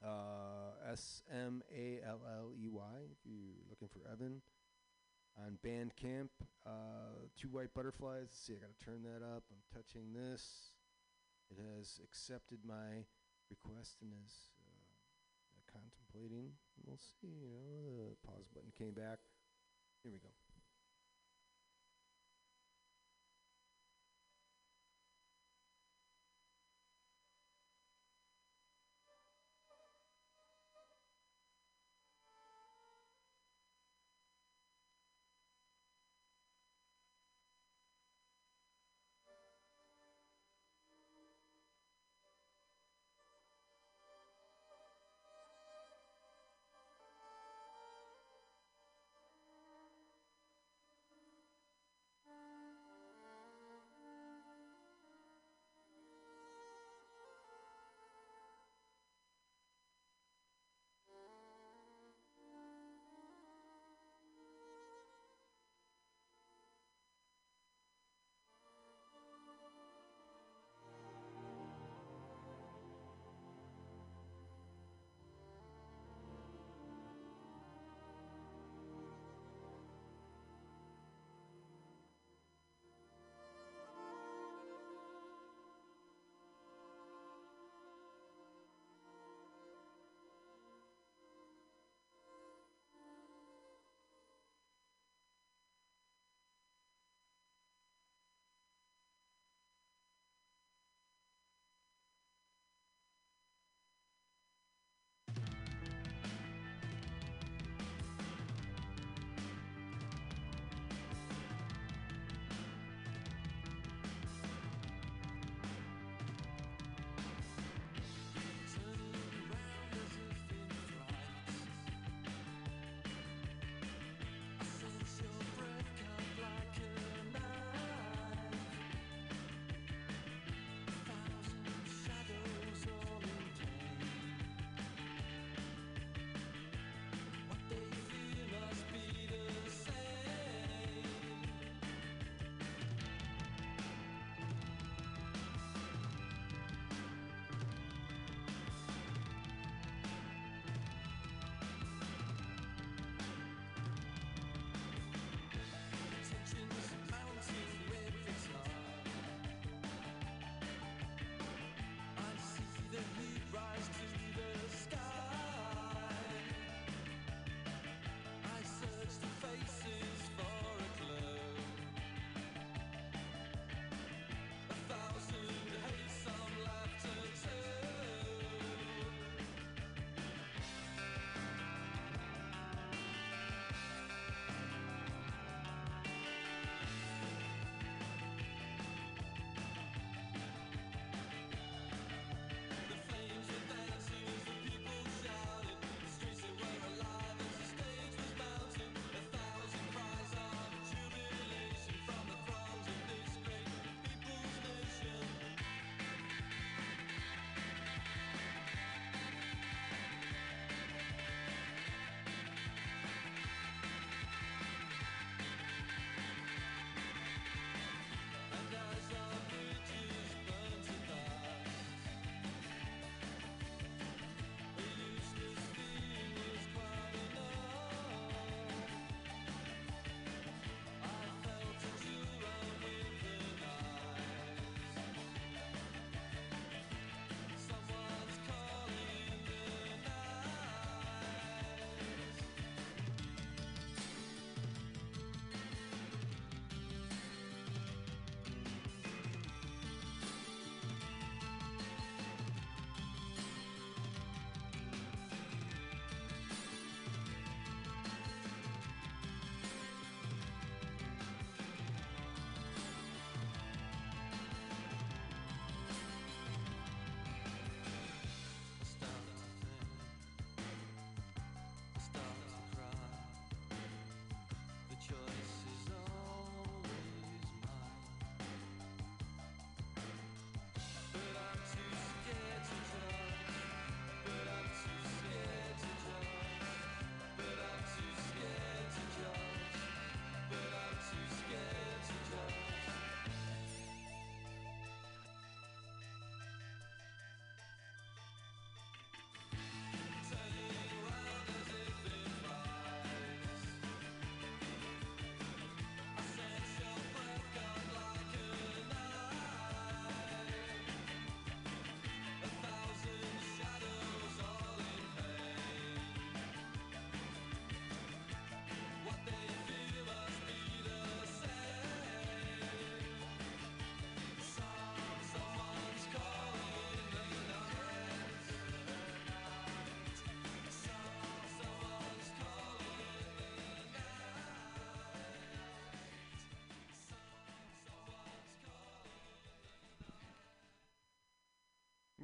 Uh, S M A L L E Y, if you're looking for Evan. On Bandcamp, uh, Two White Butterflies. Let's see, I got to turn that up. I'm touching this. It has accepted my request and is uh, contemplating. We'll see. You know, the pause button came back. Here we go.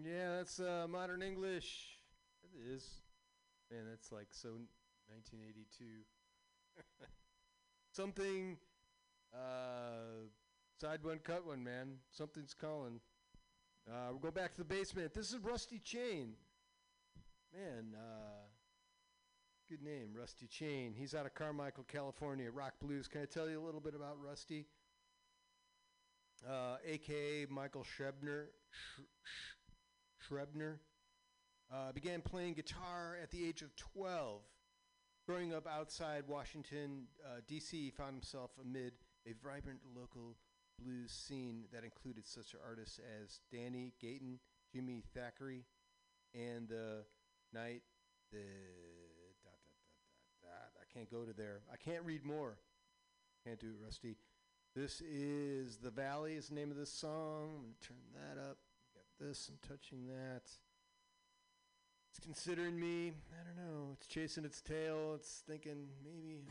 That's uh, modern English. It is. Man, that's like so 1982. Something. Uh, side one, cut one, man. Something's calling. Uh, we'll go back to the basement. This is Rusty Chain. Man, uh, good name, Rusty Chain. He's out of Carmichael, California. Rock blues. Can I tell you a little bit about Rusty? Uh, AKA Michael Schrebner. Sh- Schrebner. Uh, began playing guitar at the age of 12. Growing up outside Washington, uh, D.C., he found himself amid a vibrant local blues scene that included such artists as Danny Gatton, Jimmy Thackery, and the night the. I can't go to there. I can't read more. Can't do it, Rusty. This is The Valley is the name of this song. I'm gonna turn that up. This, I'm touching that. It's considering me. I don't know. It's chasing its tail. It's thinking maybe.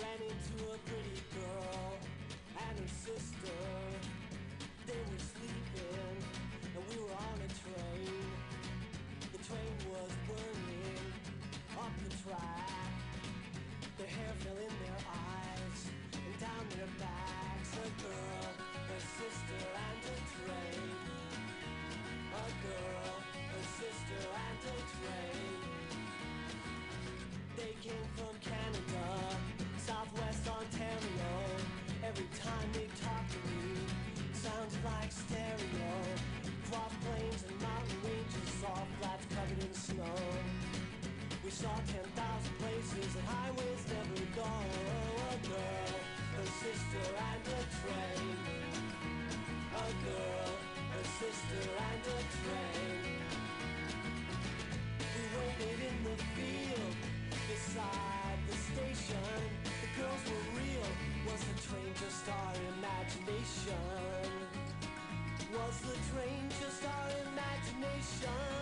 Ran into a pretty girl and her sister. Was the train just our imagination?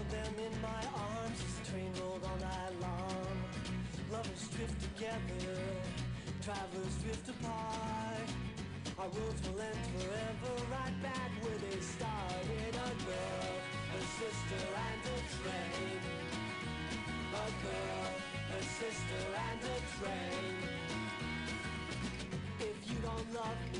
Held them in my arms as the train rolled all night long. Lovers drift together, travelers drift apart. Our roads will end forever, right back where they started. A girl, a sister, and a train. A girl, a sister, and a train. If you don't love me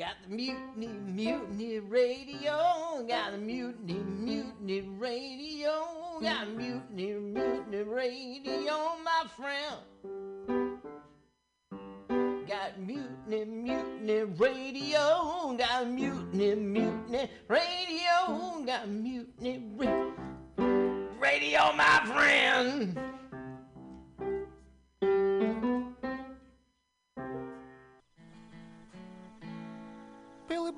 Got the mutiny, mutiny radio. Got the mutiny, mutiny radio. Got mutiny, mutiny radio, my friend. Got mutiny, mutiny radio. Got mutiny, mutiny radio. Got mutiny ra- radio, my friend.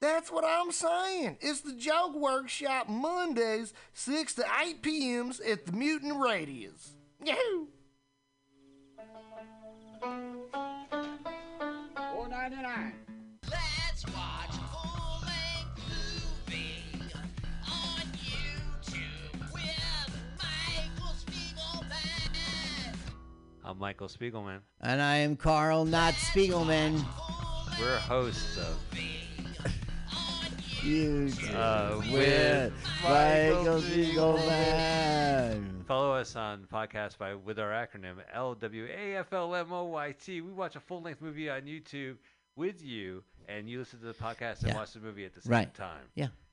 That's what I'm saying. It's the Joke Workshop Mondays, 6 to 8 p.m.s at the Mutant Radius. Yahoo! Four ninety nine. Let's watch a full-length movie on YouTube with Michael Spiegelman. I'm Michael Spiegelman. And I am Carl, not Spiegelman. We're hosts of You uh, with Michael Spiegelman. Follow us on podcast by with our acronym LWAFLMOYT. We watch a full length movie on YouTube with you, and you listen to the podcast and Yeah. watch the movie at the same Right. time. Yeah.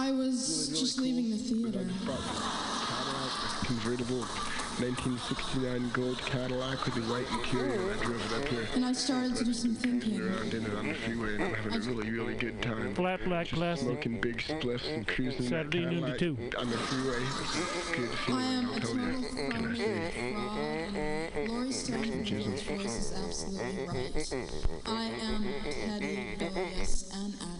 I was just leaving the theater. convertible 1969 gold Cadillac with the white interior. I drove it up here. And I started to do some thinking. Around in it on the freeway and I'm having a really, really good time. Flat black Just classic. Smoking big spliffs and cruising that Saturday noon to two. on the freeway. It's good I am I'll a tell total you. Can I say? fraud. Laurie Stone's voice is absolutely right. I am petty, rebellious, and adolescent.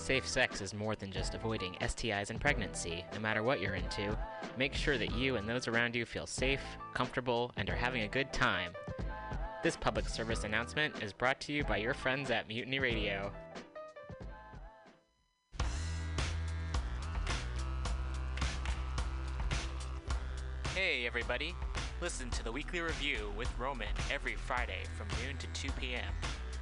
Safe sex is more than just avoiding STIs and pregnancy, no matter what you're into. Make sure that you and those around you feel safe, comfortable, and are having a good time. This public service announcement is brought to you by your friends at Mutiny Radio. Hey, everybody. Listen to the weekly review with Roman every Friday from noon to 2 p.m.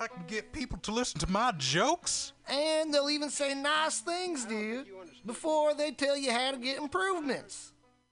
I can get people to listen to my jokes? And they'll even say nice things, dude, before they tell you how to get improvements.